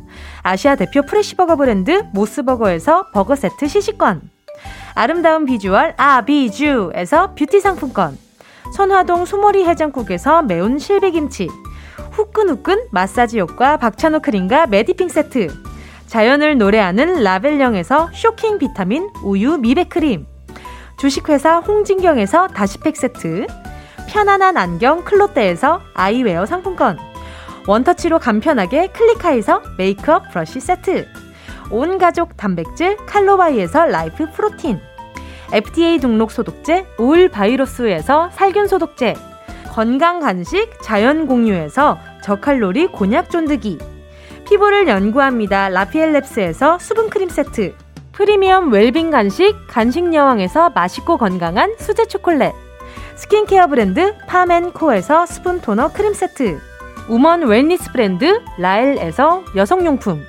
Speaker 1: 아시아 대표 프레시버거 브랜드 모스버거에서 버거 세트 시식권, 아름다운 비주얼 아비주에서 뷰티 상품권. 손화동 수모리 해장국에서 매운 실비김치. 후끈후끈 마사지 효과 박찬호 크림과 메디핑 세트. 자연을 노래하는 라벨영에서 쇼킹 비타민 우유 미백 크림. 주식회사 홍진경에서 다시팩 세트. 편안한 안경 클로떼에서 아이웨어 상품권 원터치로 간편하게 클리카에서 메이크업 브러쉬 세트. 온 가족 단백질 칼로바이에서 라이프 프로틴. FDA 등록 소독제 올 바이러스에서 살균 소독제. 건강 간식 자연 공유에서 저칼로리 곤약 쫀득이. 피부를 연구합니다. 라피엘랩스에서 수분 크림 세트. 프리미엄 웰빙 간식 간식 여왕에서 맛있고 건강한 수제 초콜릿. 스킨케어 브랜드 팜앤코에서 스푼 토너 크림 세트 우먼 wellness 브랜드 라엘에서 여성용품.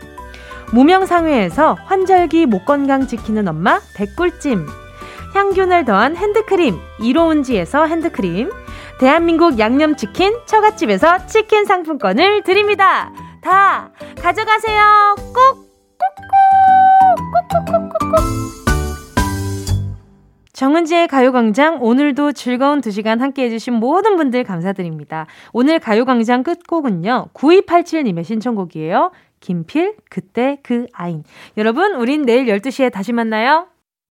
Speaker 1: 무명상회에서 환절기 목 건강 지키는 엄마 백꿀찜. 향균을 더한 핸드크림 이로운지에서 핸드크림. 대한민국 양념치킨 처갓집에서 치킨 상품권을 드립니다. 다 가져가세요. 꼭 정은지의 가요광장 오늘도 즐거운 두 시간 함께 해주신 모든 분들 감사드립니다. 오늘 가요광장 끝곡은요. 9287님의 신청곡이에요. 김필 그때 그 아인. 여러분 우린 내일 12시에 다시 만나요.